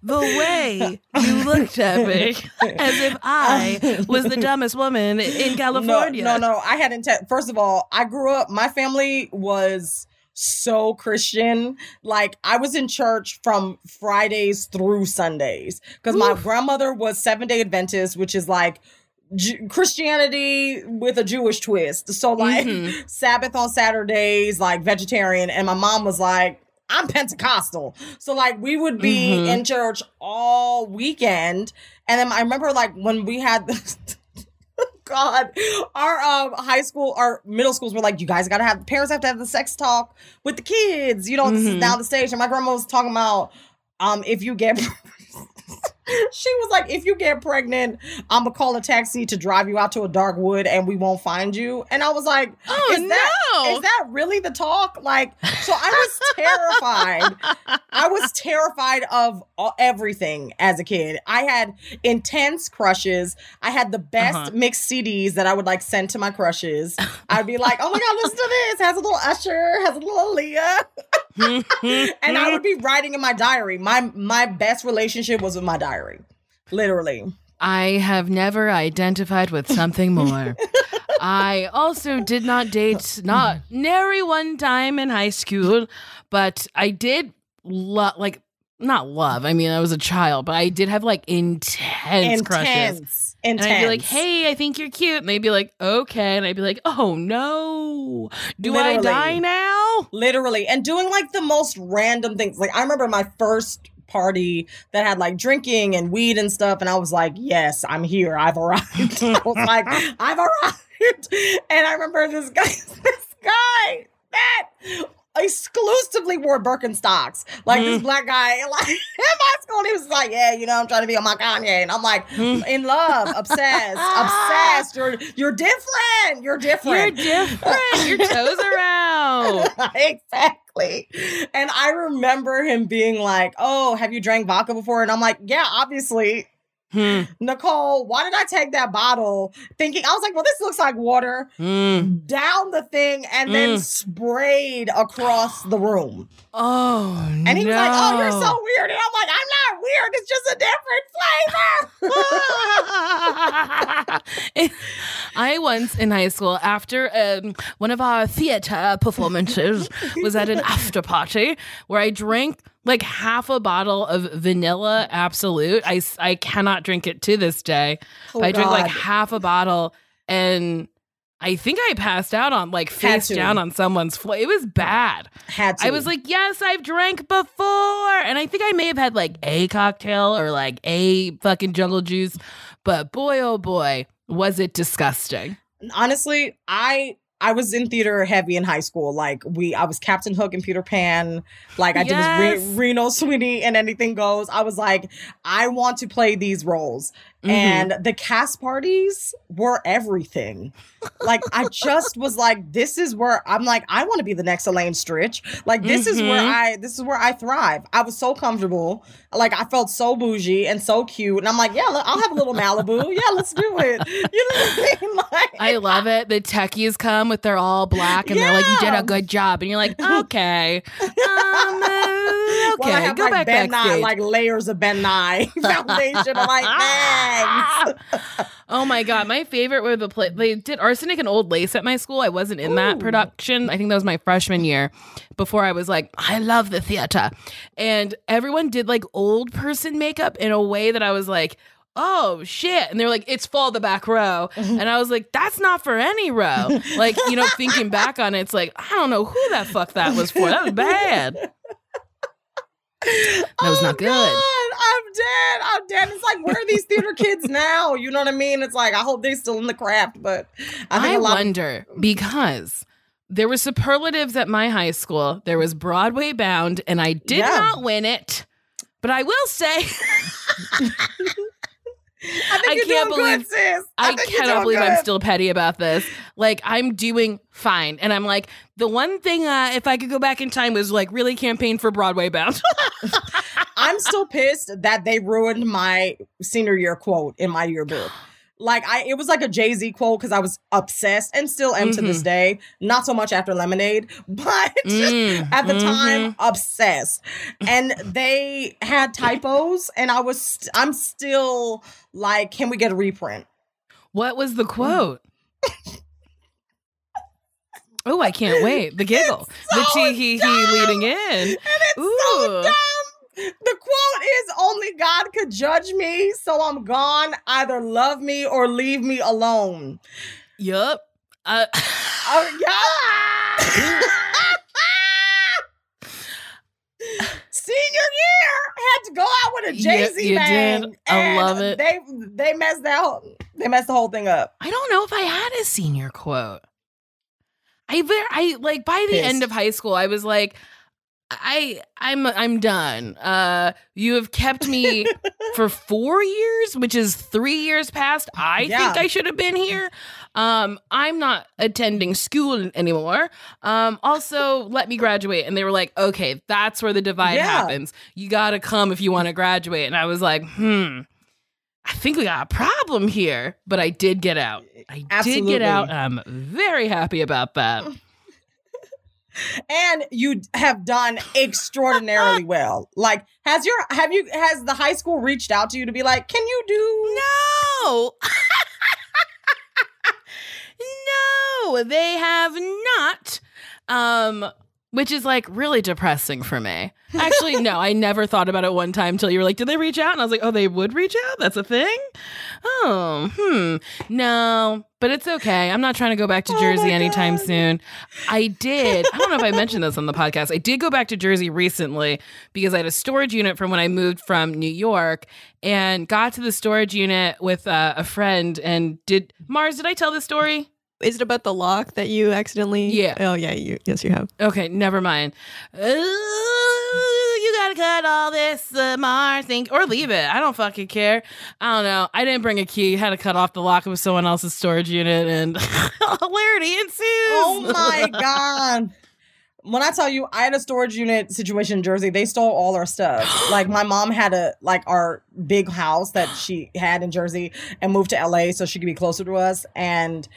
The way you looked at me as if I was the dumbest woman in California. No, no, no. I had intense. First of all, I grew up, my family was so Christian. Like I was in church from Fridays through Sundays because my grandmother was seven day Adventist, which is like Ju- Christianity with a Jewish twist. So like Mhm. [LAUGHS] Sabbath on Saturdays, like vegetarian, and my mom was like. I'm Pentecostal. So like we would be Mhm. in church all weekend. And then I remember like when we had [LAUGHS] God, our um high school, our middle schools were like, you guys gotta have parents have to have the sex talk with the kids. You know, this is Mhm. down the stage. And my grandma was talking about um if you get [LAUGHS] [LAUGHS] she was like, if you get pregnant, I'm gonna call a taxi to drive you out to a dark wood and we won't find you. And I was like, Oh, is that no. is that really the talk? Like, so I was [LAUGHS] terrified. I was terrified of all, everything as a kid. I had intense crushes. I had the best Uh-huh. mixed CDs that I would like send to my crushes. I'd be like, oh my God, listen to this. Has a little Usher, has a little Aaliyah. [LAUGHS] and I would be writing in my diary. My my best relationship was with my diary. Literally. I have never identified with something more. I also did not date, not nary one time in high school, but I did love, like, not love. I mean, I was a child, but I did have like intense, crushes. Intense. And I'd be like, hey, I think you're cute. And they'd be like, okay. And I'd be like, oh no. Do I die now? literally and doing like the most random things like i remember my first party that had like drinking and weed and stuff and i was like yes i'm here i've arrived [LAUGHS] i was like i've arrived and i remember this guy [LAUGHS] this guy that exclusively wore Birkenstocks. Like this Mm. black guy, [LAUGHS] like in my school, he was like, "Yeah, you know, I'm trying to be on my Kanye," and I'm like, Mm. "In love, obsessed, [LAUGHS] obsessed. You're you're different. You're different. You're different. different. Your [LAUGHS] toes are out. exactly. And I remember him being like, "Oh, have you drank vodka before?" And I'm like, "Yeah, obviously." Hmm. Nicole, why did I take that bottle thinking I was like, "Well, this looks like water." Hmm. Down the thing and then Mm. sprayed across the room. Oh, And he was like, "Oh, you're so weird." And I'm like, "I'm not weird. It's just a different flavor." [LAUGHS] I once in high school, after um, one of our theater performances, was at an after party where I drank like half a bottle of vanilla Absolut. I, I cannot drink it to this day. Oh, I drink like half a bottle and I think I passed out on like face down on someone's floor. It was bad. had to. I was like, yes, I've drank before. And I think I may have had like a cocktail or like a fucking jungle juice. But boy, oh boy, was it disgusting. honestly, I I was in theater heavy in high school. Like we, I was Captain Hook and Peter Pan. Like I Yes. did Re- Reno Sweeney and Anything Goes. I was like, I want to play these roles. Mhm. And the cast parties were everything. Like I [LAUGHS] just was like, this is where I'm like, I want to be the next Elaine Stritch. Like this is where Mhm. I this is where I thrive. I was so comfortable. Like I felt so bougie and so cute. And I'm like, yeah, I'll have a little Malibu. Yeah, let's do it. You know what I mean? [LAUGHS] Like I love it. The techies come with they're all black and they're like, you did a good job. And you're like, [LAUGHS] okay. Um, uh, okay, well, I have go like back Ben Nye, like layers of Ben Nye foundation. I'm like, man, bags. [LAUGHS] oh my god, my favorite were the play. They did arsenic and old lace at my school. I wasn't in that production. I think that was my freshman year. Before I was like, I love the theater, and everyone did like old person makeup in a way that I was like. Oh shit. And they're like, it's fall the back row. [LAUGHS] And I was like, that's not for any row. Like, you know, thinking back on it, it's like, I don't know who that fuck that was for. That was bad. [LAUGHS] That was oh, not good. God, I'm dead. I'm dead. It's like, where are these theater kids [LAUGHS] now? You know what I mean? It's like, I hope they're still in the craft, but I I, think a lot wonder because there were superlatives at my high school. There was Broadway Bound, and I did Yeah. not win it. But I will say, [LAUGHS] [LAUGHS] I I can't believe- good. I, think cannot believe I'm still petty about this. Like, I'm doing fine. And I'm like, the one thing, uh, if I could go back in time, was like really campaign for Broadway Bound. [LAUGHS] I'm still pissed that they ruined my senior year quote in my yearbook. Like I, it was like a Jay Z quote because I was obsessed and still am to this day. Not so much after Lemonade, [LAUGHS] but Mm, at the mhm. time obsessed. And they had typos, and I was, st- I'm still like, can we get a reprint? What was the quote? oh, I can't wait. The [LAUGHS] giggle. the so tee hee hee leading in. And it's so Ooh. dumb. The quote is only God could judge me, so I'm gone. Either love me or leave me alone. Yup. Uh, [LAUGHS] yeah. [LAUGHS] Senior year had to go out with a Jay Z you bang. I love it. They they messed that whole, they messed the whole thing up. I don't know if I had a senior quote. I I like by the end of high school, I was like, I I'm I'm done. Uh, you have kept me [LAUGHS] for four years, which is three years past. I Yeah. think I should have been here. Um, I'm not attending school anymore. Um, also, let me graduate. And they were like, okay, that's where the divide Yeah. happens. You got to come if you want to graduate. And I was like, hmm. I think we got a problem here, but I did get out. I did Absolutely. get out. I'm very happy about that. [LAUGHS] And you have done extraordinarily [LAUGHS] well. Like, has your have you has the high school reached out to you to be like, can you do No. [LAUGHS] no, they have not. Um which is like really depressing for me. [LAUGHS] Actually, no, I never thought about it one time until you were like, did they reach out? And I was like, oh, they would reach out? That's a thing? Oh, hmm. No, but it's okay. I'm not trying to go back to Oh Jersey anytime soon. I did. I don't know if I mentioned this on the podcast. I did go back to Jersey recently because I had a storage unit from when I moved from New York and got to the storage unit with uh, a friend and did Mars, did I tell this story? Is it about the lock that you accidentally? Yeah. Oh yeah. You yes you have. Okay, never mind. Ooh, you gotta cut all this, uh, Mars, think, or leave it. I don't fucking care. I don't know. I didn't bring a key. Had to cut off the lock of someone else's storage unit, and [LAUGHS] hilarity ensues. Oh my [LAUGHS] god. When I tell you I had a storage unit situation in Jersey, they stole all our stuff. [GASPS] like my mom had a like our big house that she had in Jersey and moved to LA so she could be closer to us and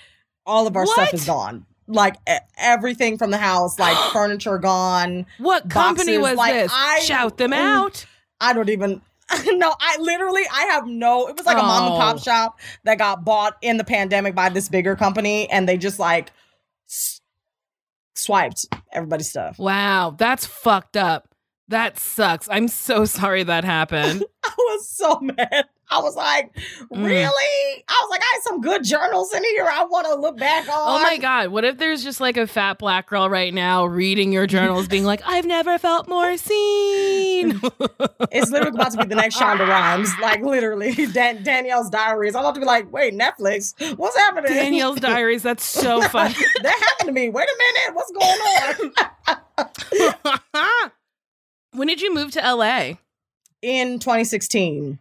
all of our stuff is gone. Like everything from the house, like [GASPS] furniture gone. What company was like, this? I- Shout them out. I don't even [LAUGHS] no, I literally I have no it was like a mom and Oh. pop shop that got bought in the pandemic by this bigger company and they just like s- swiped everybody's stuff. Wow, that's fucked up. That sucks. I'm so [LAUGHS] sorry that happened. [LAUGHS] I was so mad. I was like, Mm. really? I was like, I had some good journals in here I want to look back on. Oh my god, what if there's just like a fat black girl right now reading your journals being like, "I've never felt more seen." [LAUGHS] It's literally about to be the next Shonda Rhimes. Like literally, [LAUGHS] Dan- Danielle's diaries. I'm about to be like, wait, Netflix, what's happening? Danielle's [LAUGHS] diaries. That's so funny. that happened to me. Wait a minute, what's going on? when did you move to LA? in 2016.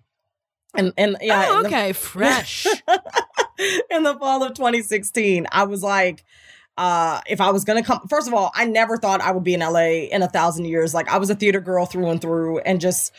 And and yeah, oh, in the- okay, fresh. [LAUGHS] in the fall of 2016, I was like, uh, if I was gonna come, first of all, I never thought I would be in LA in a thousand years. Like I was a theater girl through and through, and just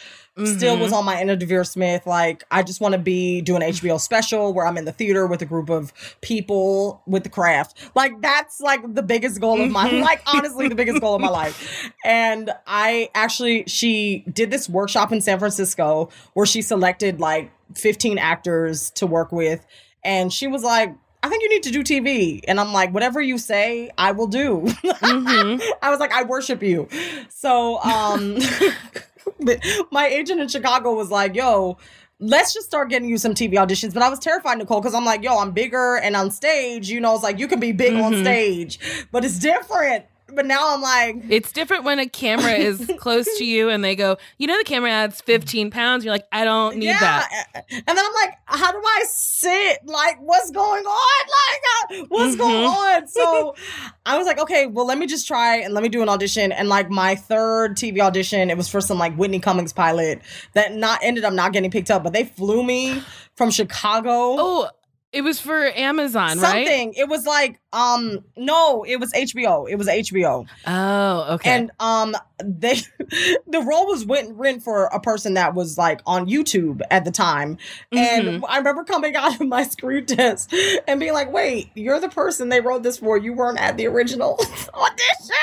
still Mm-hmm. was on my Anna Deavere Smith. Like I just want to be doing HBO special where I'm in the theater with a group of people with the craft. Like that's like the biggest goal of my Mm-hmm. like honestly the biggest goal of my life. [LAUGHS] And I actually she did this workshop in San Francisco where she selected like 15 actors to work with, and she was like. I think you need to do TV. And I'm like, whatever you say, I will do. Mm-hmm. [LAUGHS] I was like, I worship you. So um [LAUGHS] my agent in Chicago was like, yo, let's just start getting you some TV auditions. But I was terrified, Nicole, because I'm like, yo, I'm bigger and on stage, you know, it's like you can be big on stage, but it's different. But now I'm like, It's different when a camera is [LAUGHS] close to you and they go, you know, the camera adds 15 pounds. You're like, I don't need that. And then I'm like, how do I sit? Like, what's going on? Like, uh, what's going Mm-hmm. on? So [LAUGHS] I was like, okay, well, let me just try and let me do an audition. And like my third TV audition, it was for some like Whitney Cummings pilot that not ended up not getting picked up, but they flew me from Chicago. Oh, it was for Amazon, right? Something. It was like, um, no, it was HBO. It was HBO. Oh, okay. And um they [LAUGHS] the role was written, written for a person that was like on YouTube at the time. And Mm-hmm. I remember coming [LAUGHS] out of my screen test and being like, wait, you're the person they wrote this for. You weren't at the original [LAUGHS] audition.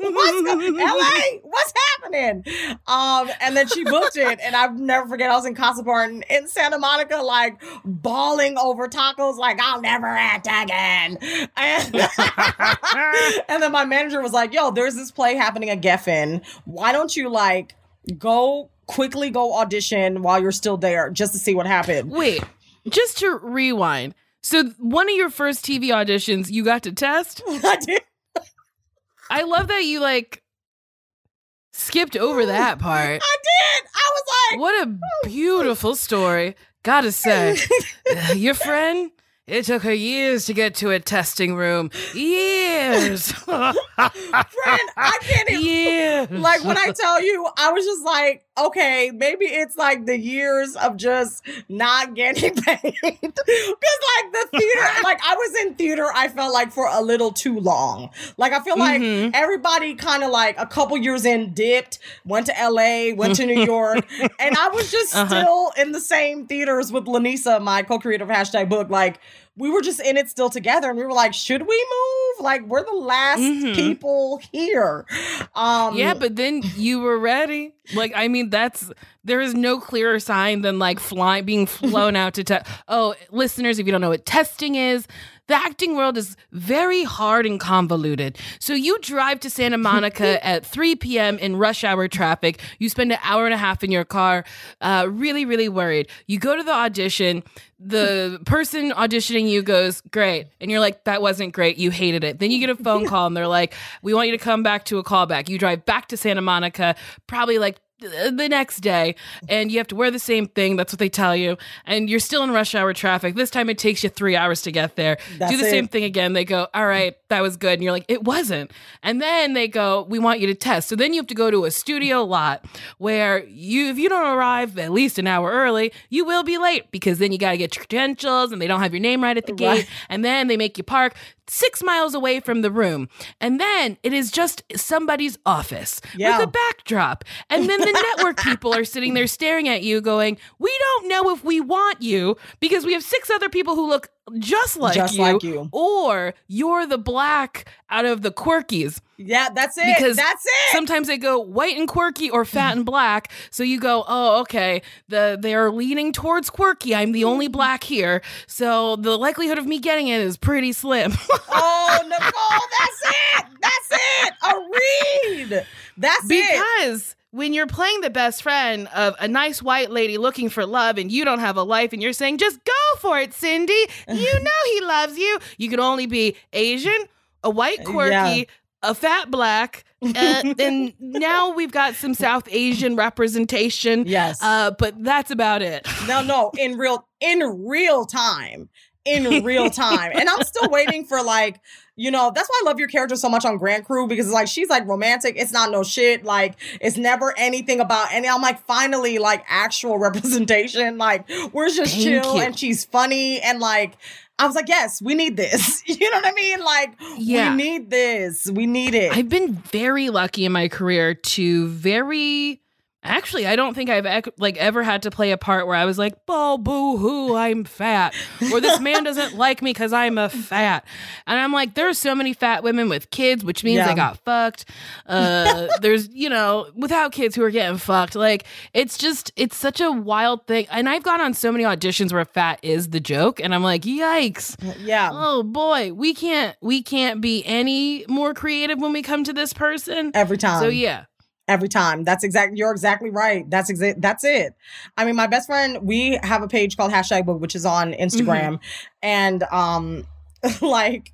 What's LA? What's happening? Um, and then she booked it, and I'll never forget. I was in Casa Bar in Santa Monica, like bawling over tacos, like I'll never act again. And, [LAUGHS] [LAUGHS] and then my manager was like, "Yo, there's this play happening at Geffen. Why don't you like go quickly go audition while you're still there, just to see what happened?" Wait, just to rewind. So, one of your first TV auditions, you got to test. [LAUGHS] I did. I love that you like skipped over that part. I did. I was like, What a beautiful story. Gotta say, uh, your friend, it took her years to get to a testing room. Years. [LAUGHS] friend, I can't even. years. like when I tell you, I was just like, okay, maybe it's like the years of just not getting [LAUGHS] paid. Because like the theater, [LAUGHS] like I was in theater, I felt like for a little too long. Like I feel like Mhm. everybody kind of like a couple years in dipped, went to LA, went to New York, and I was just Uh-huh. still in the same theaters with Lanisa, my co-creator of hashtag book. Like we were just in it still together, and we were like, should we move? Like we're the last Mhm. people here. Um, yeah, but then you were ready. Like, I mean, that's there is no clearer sign than like flying, being flown [LAUGHS] out to test. Oh, listeners, if you don't know what testing is, the acting world is very hard and convoluted. So you drive to Santa Monica [LAUGHS] at 3 p.m. in rush hour traffic. You spend an hour and a half in your car, uh, really, really worried. You go to the audition. The [LAUGHS] person auditioning you goes, Great. And you're like, That wasn't great. You hated it. Then you get a phone [LAUGHS] call and they're like, We want you to come back to a callback. You drive back to Santa Monica, probably like Uh, the next day and you have to wear the same thing that's what they tell you and you're still in rush hour traffic. This time it takes you three hours to get there. That's do the it. same thing again. They go all right that was good and you're like it wasn't. And then they go we want you to test. So then you have to go to a studio lot where you if you don't arrive at least an hour early you will be late because then you got to get your credentials and they don't have your name right at the gate and then they make you park six miles away from the room and then it is just somebody's office Yeah. with a backdrop and then the network [LAUGHS] people are sitting there staring at you going we don't know if we want you because we have six other people who look just like Just you like you. or you're the black out of the quirkies Yeah, that's it. because that's it. sometimes they go white and quirky or fat and [LAUGHS] black so you go oh okay the they are leaning towards quirky i'm the only mm. black here so the likelihood of me getting it is pretty slim [LAUGHS] oh, Nicole, that's it. That's it. A read. That's it. Because when you're playing the best friend of a nice white lady looking for love and you don't have a life and you're saying, just go for it, Cindy. You [LAUGHS] know he loves you. You can only be Asian, a white quirky, Yeah. a fat black. Uh, [LAUGHS] and now we've got some South Asian representation. Yes. Uh, but that's about it. No, no, in real in real time. in real [LAUGHS] time. and I'm still waiting for like, you know, that's why I love your character so much on Grand Crew because like she's like romantic. It's not no shit. Like it's never anything about any. I'm like finally like actual [LAUGHS] representation. Like we're just Thank chill you. and she's funny and like I was like, yes, we need this. [LAUGHS] You know what I mean? Like Yeah. we need this. We need it. I've been very lucky in my career to very actually I don't think I've ec- like ever had to play a part where I was like, "Oh, boo hoo, I'm fat," or "This man [LAUGHS] doesn't like me because I'm a fat," and I'm like, there's so many fat women with kids, which means Yeah. they got fucked. Uh, [LAUGHS] there's you know without kids who are getting fucked. Like it's just it's such a wild thing, and I've gone on so many auditions where fat is the joke, and I'm like, yikes yeah. oh boy we can't we can't be any more creative when we come to this person Every time. so yeah Every time. That's exactly you're exactly right. That's exa- that's it. I mean, my best friend, we have a page called hashtag book, which is on Instagram. And um [LAUGHS] like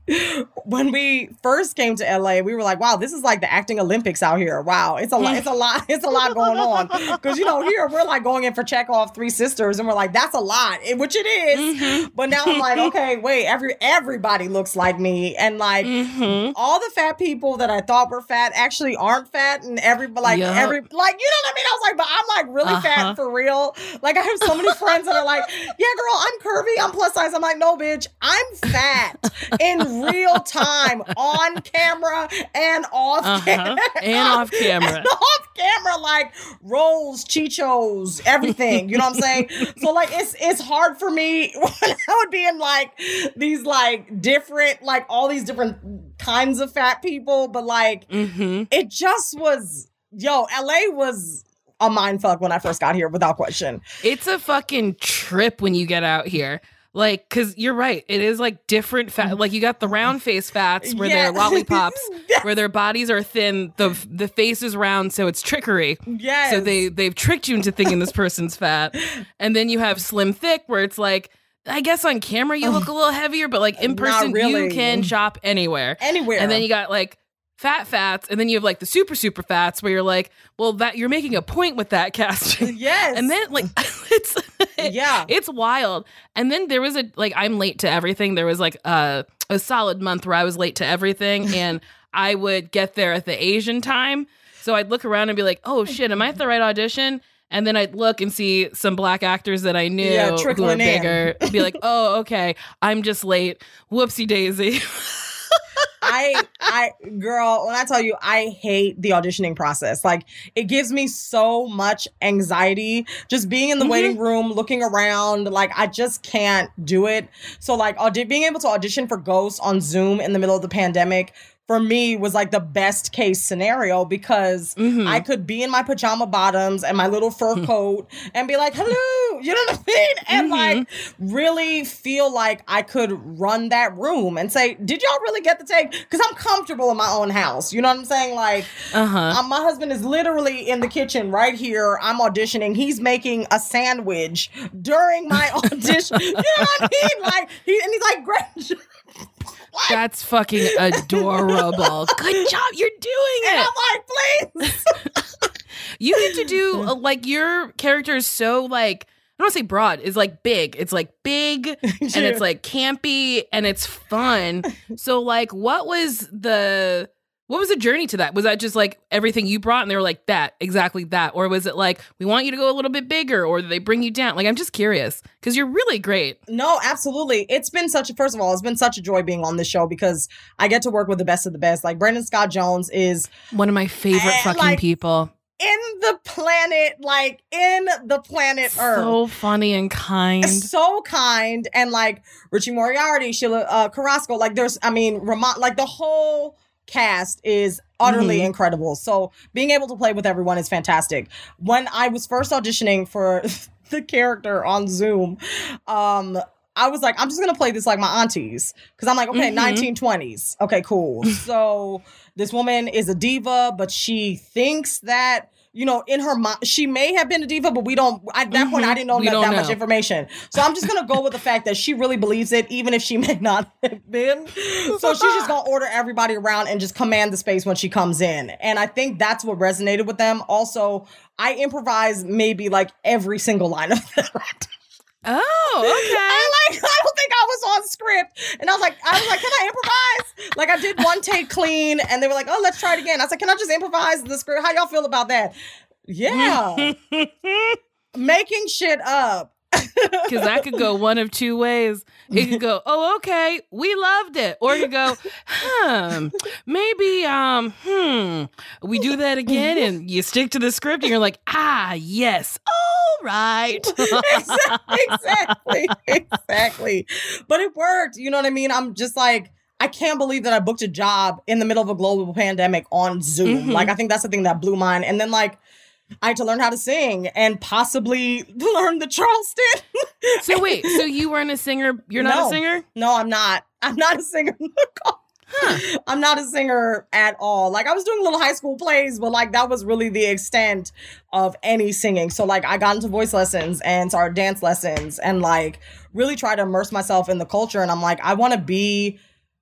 when we first came to LA, we were like, wow, this is like the acting Olympics out here. Wow. It's a lot, it's a lot, [LAUGHS] it's a lot going on. Cause you know, here we're like going in for Chekhov Three Sisters, and we're like, that's a lot, which it is. But now I'm like, [LAUGHS] okay, wait, every everybody looks like me. And like mm-hmm. all the fat people that I thought were fat actually aren't fat, and every like Yup. every like you know what I mean. I was like, but I'm like really Uh-huh. fat for real. Like I have so many friends that are like, yeah, girl, I'm curvy, I'm plus size. I'm like, no, bitch, I'm fat in real time on camera and off uh-huh camera and off camera and [LAUGHS] off camera, like rolls, chichos, everything. You know what I'm saying? so like it's it's hard for me [LAUGHS] when I would be in like these like different, like all these different kinds of fat people, but like mm-hmm. it just was yo, LA was a mind fuck when I first got here, without question. it's a fucking trip when you get out here like because you're right it is like different fat mm-hmm. like you got the round face fats where Yeah. they're [LAUGHS] lollipops Yes. where their bodies are thin the the face is round so it's trickery yeah So they they've tricked you into thinking this person's fat. [LAUGHS] And then you have slim thick where it's like I guess on camera you look oh. a little heavier, but like in person really. you can shop anywhere. anywhere. And then you got like fat fats and then you have like the super super fats where you're like, well that you're making a point with that [LAUGHS] casting. [LAUGHS] yes. And then like [LAUGHS] it's Yeah. it's wild. And then there was a like I'm late to everything. There was like a a solid month where I was late to everything and I would get there at the Asian time. So I'd look around and be like, "Oh shit, am I at the right audition?" And then I'd look and see some black actors that I knew Yeah, who were bigger. Be like, "Oh, okay, I'm just late. Whoopsie daisy." I I girl, when I tell you I hate the auditioning process. Like it gives me so much anxiety just being in the Mhm. waiting room, looking around, like I just can't do it. So like audi- being able to audition for Ghost on Zoom in the middle of the pandemic for me was like the best case scenario because Mhm. I could be in my pajama bottoms and my little fur [LAUGHS] coat and be like, hello, you know what I mean? And Mhm. like really feel like I could run that room and say, did y'all really get the take? Because I'm comfortable in my own house. You know what I'm saying? Like, uh-huh. um, my husband is literally in the kitchen right here. I'm auditioning. He's making a sandwich during my [LAUGHS] audition. you know what I mean? Like, he, and he's like, [LAUGHS] great. Like, That's fucking adorable. [LAUGHS] Good job. You're doing and it. I'm like, please. [LAUGHS] You get to do uh, like your character is so like I don't want to say broad. It's like big. It's like big [LAUGHS] and it's like campy and it's fun. So like, what was the what was the journey to that? Was that just like everything you brought and they were like that exactly that, or was it like we want you to go a little bit bigger, or they bring you down? Like I'm just curious because you're really great. No, absolutely. It's been such a first of all, it's been such a joy being on this show because I get to work with the best of the best. Like Brandon Scott Jones is One of my favorite Eh, fucking like, people. in the planet, like in the planet Earth. So funny and kind. so kind and like Richie Moriarty, Sheila uh, Carrasco, like there's, I mean, Ramon, like the whole cast is utterly Mhm. incredible. So being able to play with everyone is fantastic. When I was first auditioning for [LAUGHS] the character on Zoom, um, I was like, I'm just gonna play this like my aunties. Cause I'm like, okay, Mhm. 1920s. Okay, cool. [LAUGHS] so this woman is a diva, but she thinks that, you know, in her mind, she may have been a diva, but we don't, at that point, mm-hmm. I didn't know We that, don't much information. So I'm just gonna go with the fact that she really believes it, even if she [LAUGHS] may not have been. So she's just gonna order everybody around and just command the space when she comes in. And I think that's what resonated with them. Also, I improvise maybe like every single line of [LAUGHS] that. Oh, [LAUGHS] okay. I like I don't think I was on script. And I was like, I was like, can I improvise? Like I did one take clean and they were like, oh, let's try it again. I was like, can I just improvise the script? How y'all feel about that? Yeah. [LAUGHS] Making shit up. Because that could go one of two ways. It could go, oh, okay, we loved it. Or you go, hmm, maybe, um, hmm, we do that again and you stick to the script and you're like, ah, yes, all right. [LAUGHS] exactly. Exactly. But it worked. You know what I mean? I'm just like, I can't believe that I booked a job in the middle of a global pandemic on Zoom. Mhm. Like, I think that's the thing that blew mine. And then, like, I had to learn how to sing and possibly [LAUGHS] learn the Charleston. [LAUGHS] so wait, so you weren't a singer? You're not No. a singer? No, I'm not. I'm not a singer. [LAUGHS] huh. I'm not a singer at all. Like I was doing little high school plays, but like that was really the extent of any singing. So like I got into voice lessons and started dance lessons and like really tried to immerse myself in the culture. And I'm like, I want to be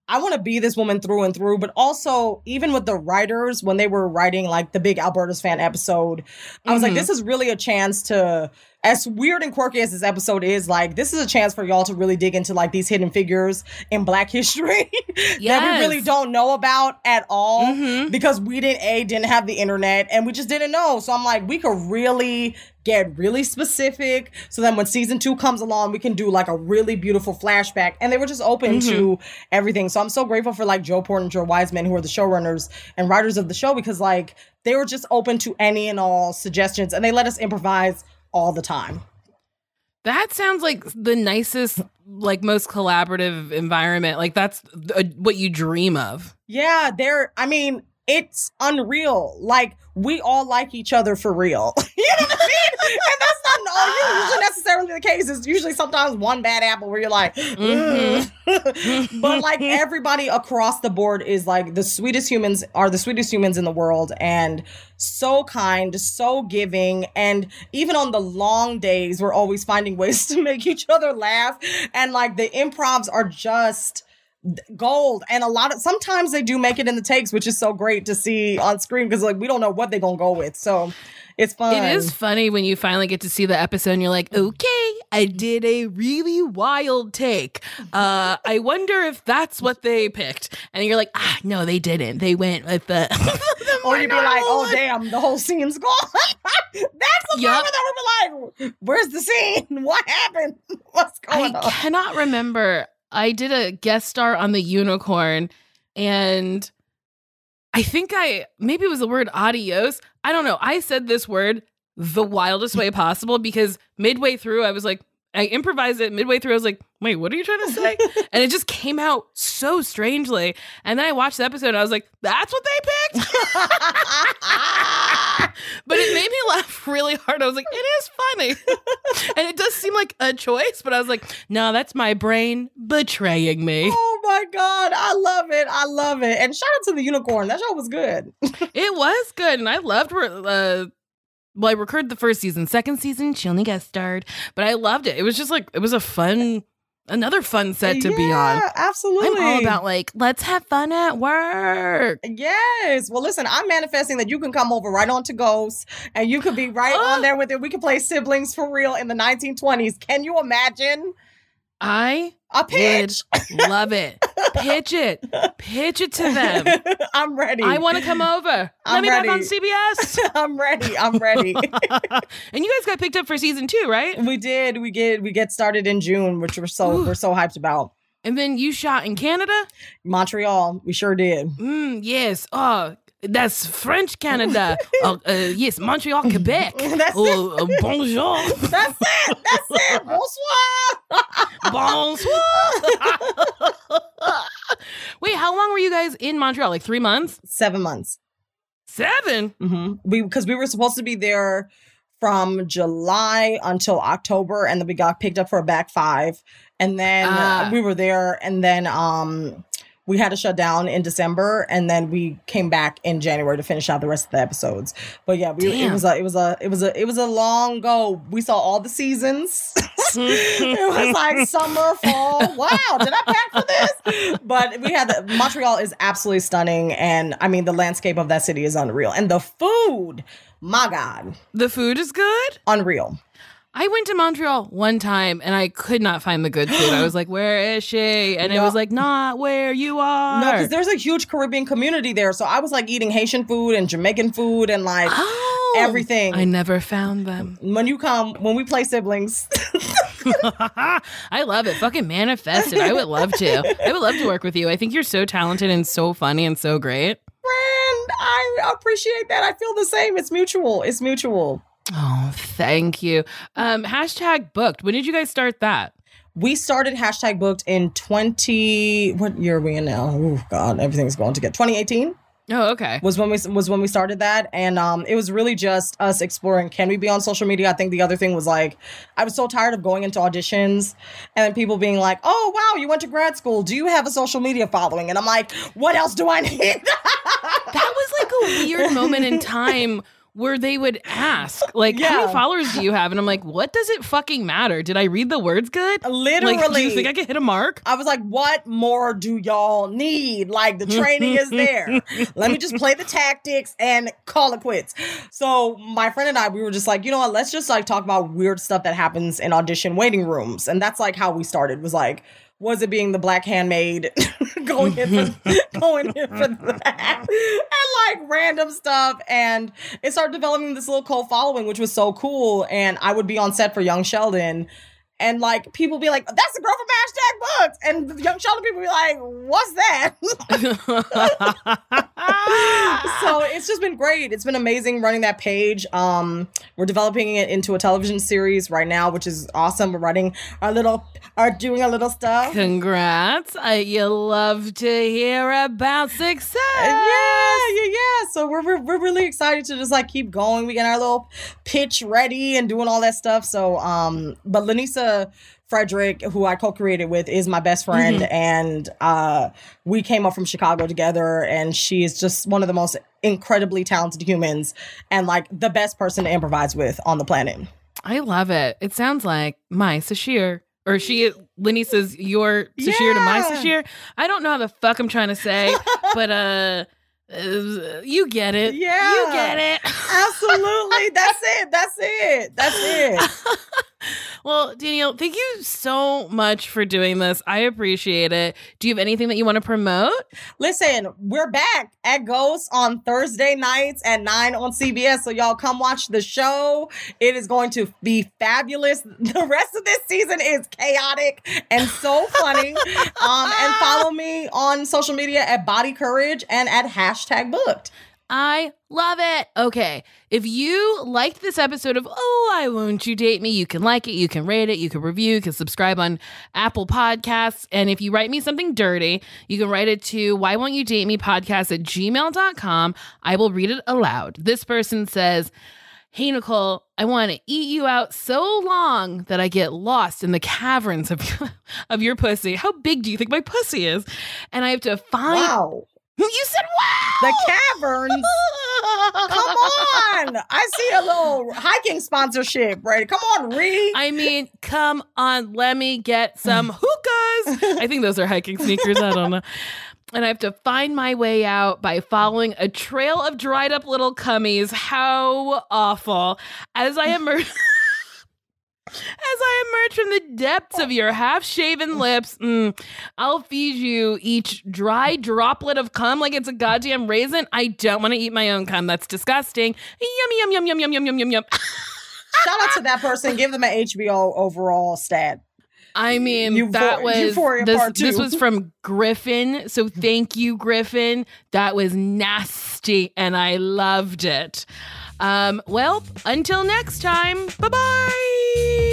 I want to be this woman through and through, but also even with the writers when they were writing like the big Alberta's fan episode, I was like, Mhm. this is really a chance to, as weird and quirky as this episode is, like this is a chance for y'all to really dig into like these hidden figures in Black history [LAUGHS] that we really don't know about at all Mhm. because we didn't a didn't have the internet and we just didn't know. So I'm like, we could really get really specific so then when season two comes along we can do like a really beautiful flashback and they were just open to everything so i'm so grateful for like joe port and joe wiseman who are the showrunners and writers of the show because like they were just open to any and all suggestions and they let us improvise all the time That sounds like the nicest, like most collaborative environment. Like that's uh, what you dream of. yeah they're i mean it's unreal. Like we all like each other for real. [LAUGHS] You know what i mean? And that's not all [LAUGHS] usually necessarily the case. It's usually sometimes one bad apple where you're like Mhm. [LAUGHS] But like everybody across the board is like the sweetest humans are the sweetest humans in the world and so kind so giving. And even on the long days we're always finding ways to make each other laugh. And like the improvs are just gold and a lot of sometimes they do make it in the takes which is so great to see on screen because like we don't know what they're gonna go with so it's fun It is funny when you finally get to see the episode and you're like, okay, I did a really wild take. Uh, I wonder if that's what they picked. And you're like, ah, no, they didn't. They went with the. [LAUGHS] the or you'd be like, oh damn, the whole scene's gone. [LAUGHS] That's the Yup. moment that we're like, where's the scene? [LAUGHS] What happened? What's going I on? I cannot remember. I did a guest star on the unicorn and I think I maybe it was the word adios. I don't know. I said this word the wildest way possible because midway through I was like I improvised it midway through I was like, "Wait, what are you trying to say?" [LAUGHS] and it just came out so strangely. And then I watched the episode and I was like, "That's what they picked?" [LAUGHS] but it made me laugh [LAUGHS] really hard. I was like, it is funny. [LAUGHS] and it does seem like a choice, but I was like, no, that's my brain betraying me. oh my god, I love it. I love it. And shout out to the unicorn. That show was good. [LAUGHS] It was good. And I loved uh, well, I recorded the first season. Second season, she only guest starred, but I loved it. It was just like it was a fun, another fun set to be on. Absolutely. I'm all about like let's have fun at work. Yes. Well, listen, I'm manifesting that you can come over right on to Ghost and you could be right Oh. on [GASPS] there with it. We could play siblings for real in the 1920s. Can you imagine I would pitch? love it. [LAUGHS] Pitch it, pitch it to them. [LAUGHS] I'm ready. I want to come over. Let I'm me back on. CBS. [LAUGHS] I'm ready. I'm ready. and you guys got picked up for season two, right? we did. We get. We get started in June, which we're so Ooh. we're so hyped about. And then you shot in Canada? Montreal. We sure did. Mm, yes. Oh, that's French Canada. uh, [LAUGHS] uh, yes, Montreal, Quebec. [LAUGHS] That's Oh, uh, bonjour. [LAUGHS] That's it. That's it. Bonsoir. Bonsoir. Wait, how long were you guys in Montreal? Like three months? Seven months. 7 hmm We because we were supposed to be there from July until October, and then we got picked up for a back five, and then Ah. we were there, and then um we had to shut down in December, and then we came back in January to finish out the rest of the episodes. But yeah, we, it was a it was a it was a it was a long go. We saw all the seasons. [LAUGHS] it was like summer, fall. Wow, did I pack for this? But we had the, Montreal is absolutely stunning, and I mean the landscape of that city is unreal, and the food, my God, The food is good? unreal. I went to Montreal one time and I could not find the good food. I was like, "Where is she?" And it was like, "Not where you are." No, because there's a huge Caribbean community there. So I was like eating Haitian food and Jamaican food and like Oh, everything. I never found them. when you come, when we play siblings, [LAUGHS] [LAUGHS] I love it. Fucking manifest it. I would love to. I would love to work with you. I think you're so talented and so funny and so great. friend, I appreciate that. I feel the same. It's mutual. It's mutual. Oh, thank you. Um, hashtag booked. When did you guys start that? We started hashtag booked in 20. What year are we in now? Oh God, everything's going to get 2018 Oh, okay. was when we was when we started that, and um, it was really just us exploring. Can we be on social media? I think the other thing was like, I was so tired of going into auditions and then people being like, "Oh wow, you went to grad school. Do you have a social media following?" And I'm like, "What else do I need?" [LAUGHS] That was like a weird moment in time where they would ask, [LAUGHS] like, how many followers do you have? And I'm like, what does it fucking matter? Did I read the words good? Like, do Literally. you think I could hit a mark? I was like, what more do y'all need? Like, the training is there. [LAUGHS] Let me just play the tactics and call it quits. So, my friend and I, we were just like, you know what? Let's just like talk about weird stuff that happens in audition waiting rooms. And that's like how we started was like, was it being the black handmaid [LAUGHS] going in for going in for that like random stuff and it started developing this little cult following which was so cool and i would be on set for young sheldon and like people be like, "That's the girl from hashtag books," and young Sheldon people be like, "What's that?" [LAUGHS] [LAUGHS] so it's just been great. It's been amazing running that page. Um, we're developing it into a television series right now, which is awesome. We're writing our little, are doing a little stuff. Congrats. I, you love to hear about success. Yeah, yeah, yeah. So we're, we're we're really excited to just like keep going. We get our little pitch ready and doing all that stuff. So um, but Lanisa Frederick, who I co-created with, is my best friend, and uh, we came up from Chicago together, and she is just one of the most incredibly talented humans, and like the best person to improvise with on the planet. I love it. It sounds like my Sasheer. Or she, Lenny says, your Sasheer to my Yeah. Sasheer. I don't know how the fuck I'm trying to say, [LAUGHS] but uh, uh, you get it. Yeah. You get it. [LAUGHS] Absolutely, that's it. That's it. That's it. [LAUGHS] well, Danielle, thank you so much for doing this. I appreciate it. Do you have anything that you want to promote? Listen, we're back at Ghost on Thursday nights at 9 on CBS. So y'all come watch the show. It is going to be fabulous. [LAUGHS] The rest of this season is chaotic and so funny. [LAUGHS] um, and follow me on social media at Body Courage and at hashtag booked. I love it. Okay. If you liked this episode of Oh, I Won't You Date Me, you can like it, you can rate it, you can review, you can subscribe on Apple Podcasts. And if you write me something dirty, you can write it to Why Won't You Date Me podcast at gmail.com. I will read it aloud. This person says, Hey, Nicole, I want to eat you out so long that I get lost in the caverns of, [LAUGHS] of your pussy. How big do you think my pussy is? And I have to find. Wow. You said wow! The caverns. [LAUGHS] Come on. I see a little hiking sponsorship, right? Come on, REI. I mean, come on, let me get some [LAUGHS] Hokas. I think those are hiking sneakers. I don't know. And I have to find my way out by following a trail of dried up little cummies. How awful. As I emerge. [LAUGHS] As I emerge from the depths of your half shaven lips, mm, I'll feed you each dry droplet of cum like it's a goddamn raisin. I don't want to eat my own cum. That's disgusting. Yum, yum, yum, yum, yum, yum, yum, yum, yum. [LAUGHS] Shout out to that person. Give them an HBO overall stat. I mean, Euphor- that was Euphoria this, this was from Griffin. So thank you, Griffin. That was nasty, and I loved it. Um, well, until next time, bye bye.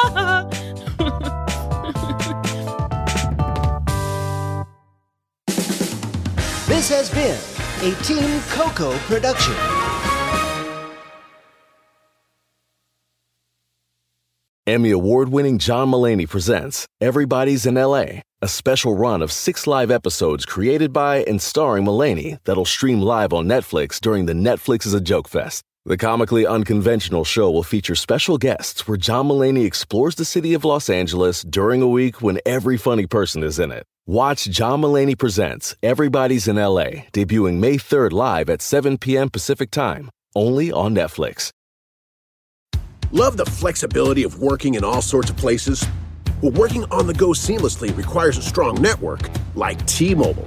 [LAUGHS] This has been a Team Coco production. Emmy award winning John Mulaney presents Everybody's in LA, a special run of six live episodes created by and starring Mulaney that'll stream live on Netflix during the Netflix is a Joke Fest. The comically unconventional show will feature special guests where John Mulaney explores the city of Los Angeles during a week when every funny person is in it. Watch John Mulaney Presents Everybody's in LA, debuting May 3rd live at 7 p.m. Pacific Time, only on Netflix. Love the flexibility of working in all sorts of places? Well, working on the go seamlessly requires a strong network like T Mobile.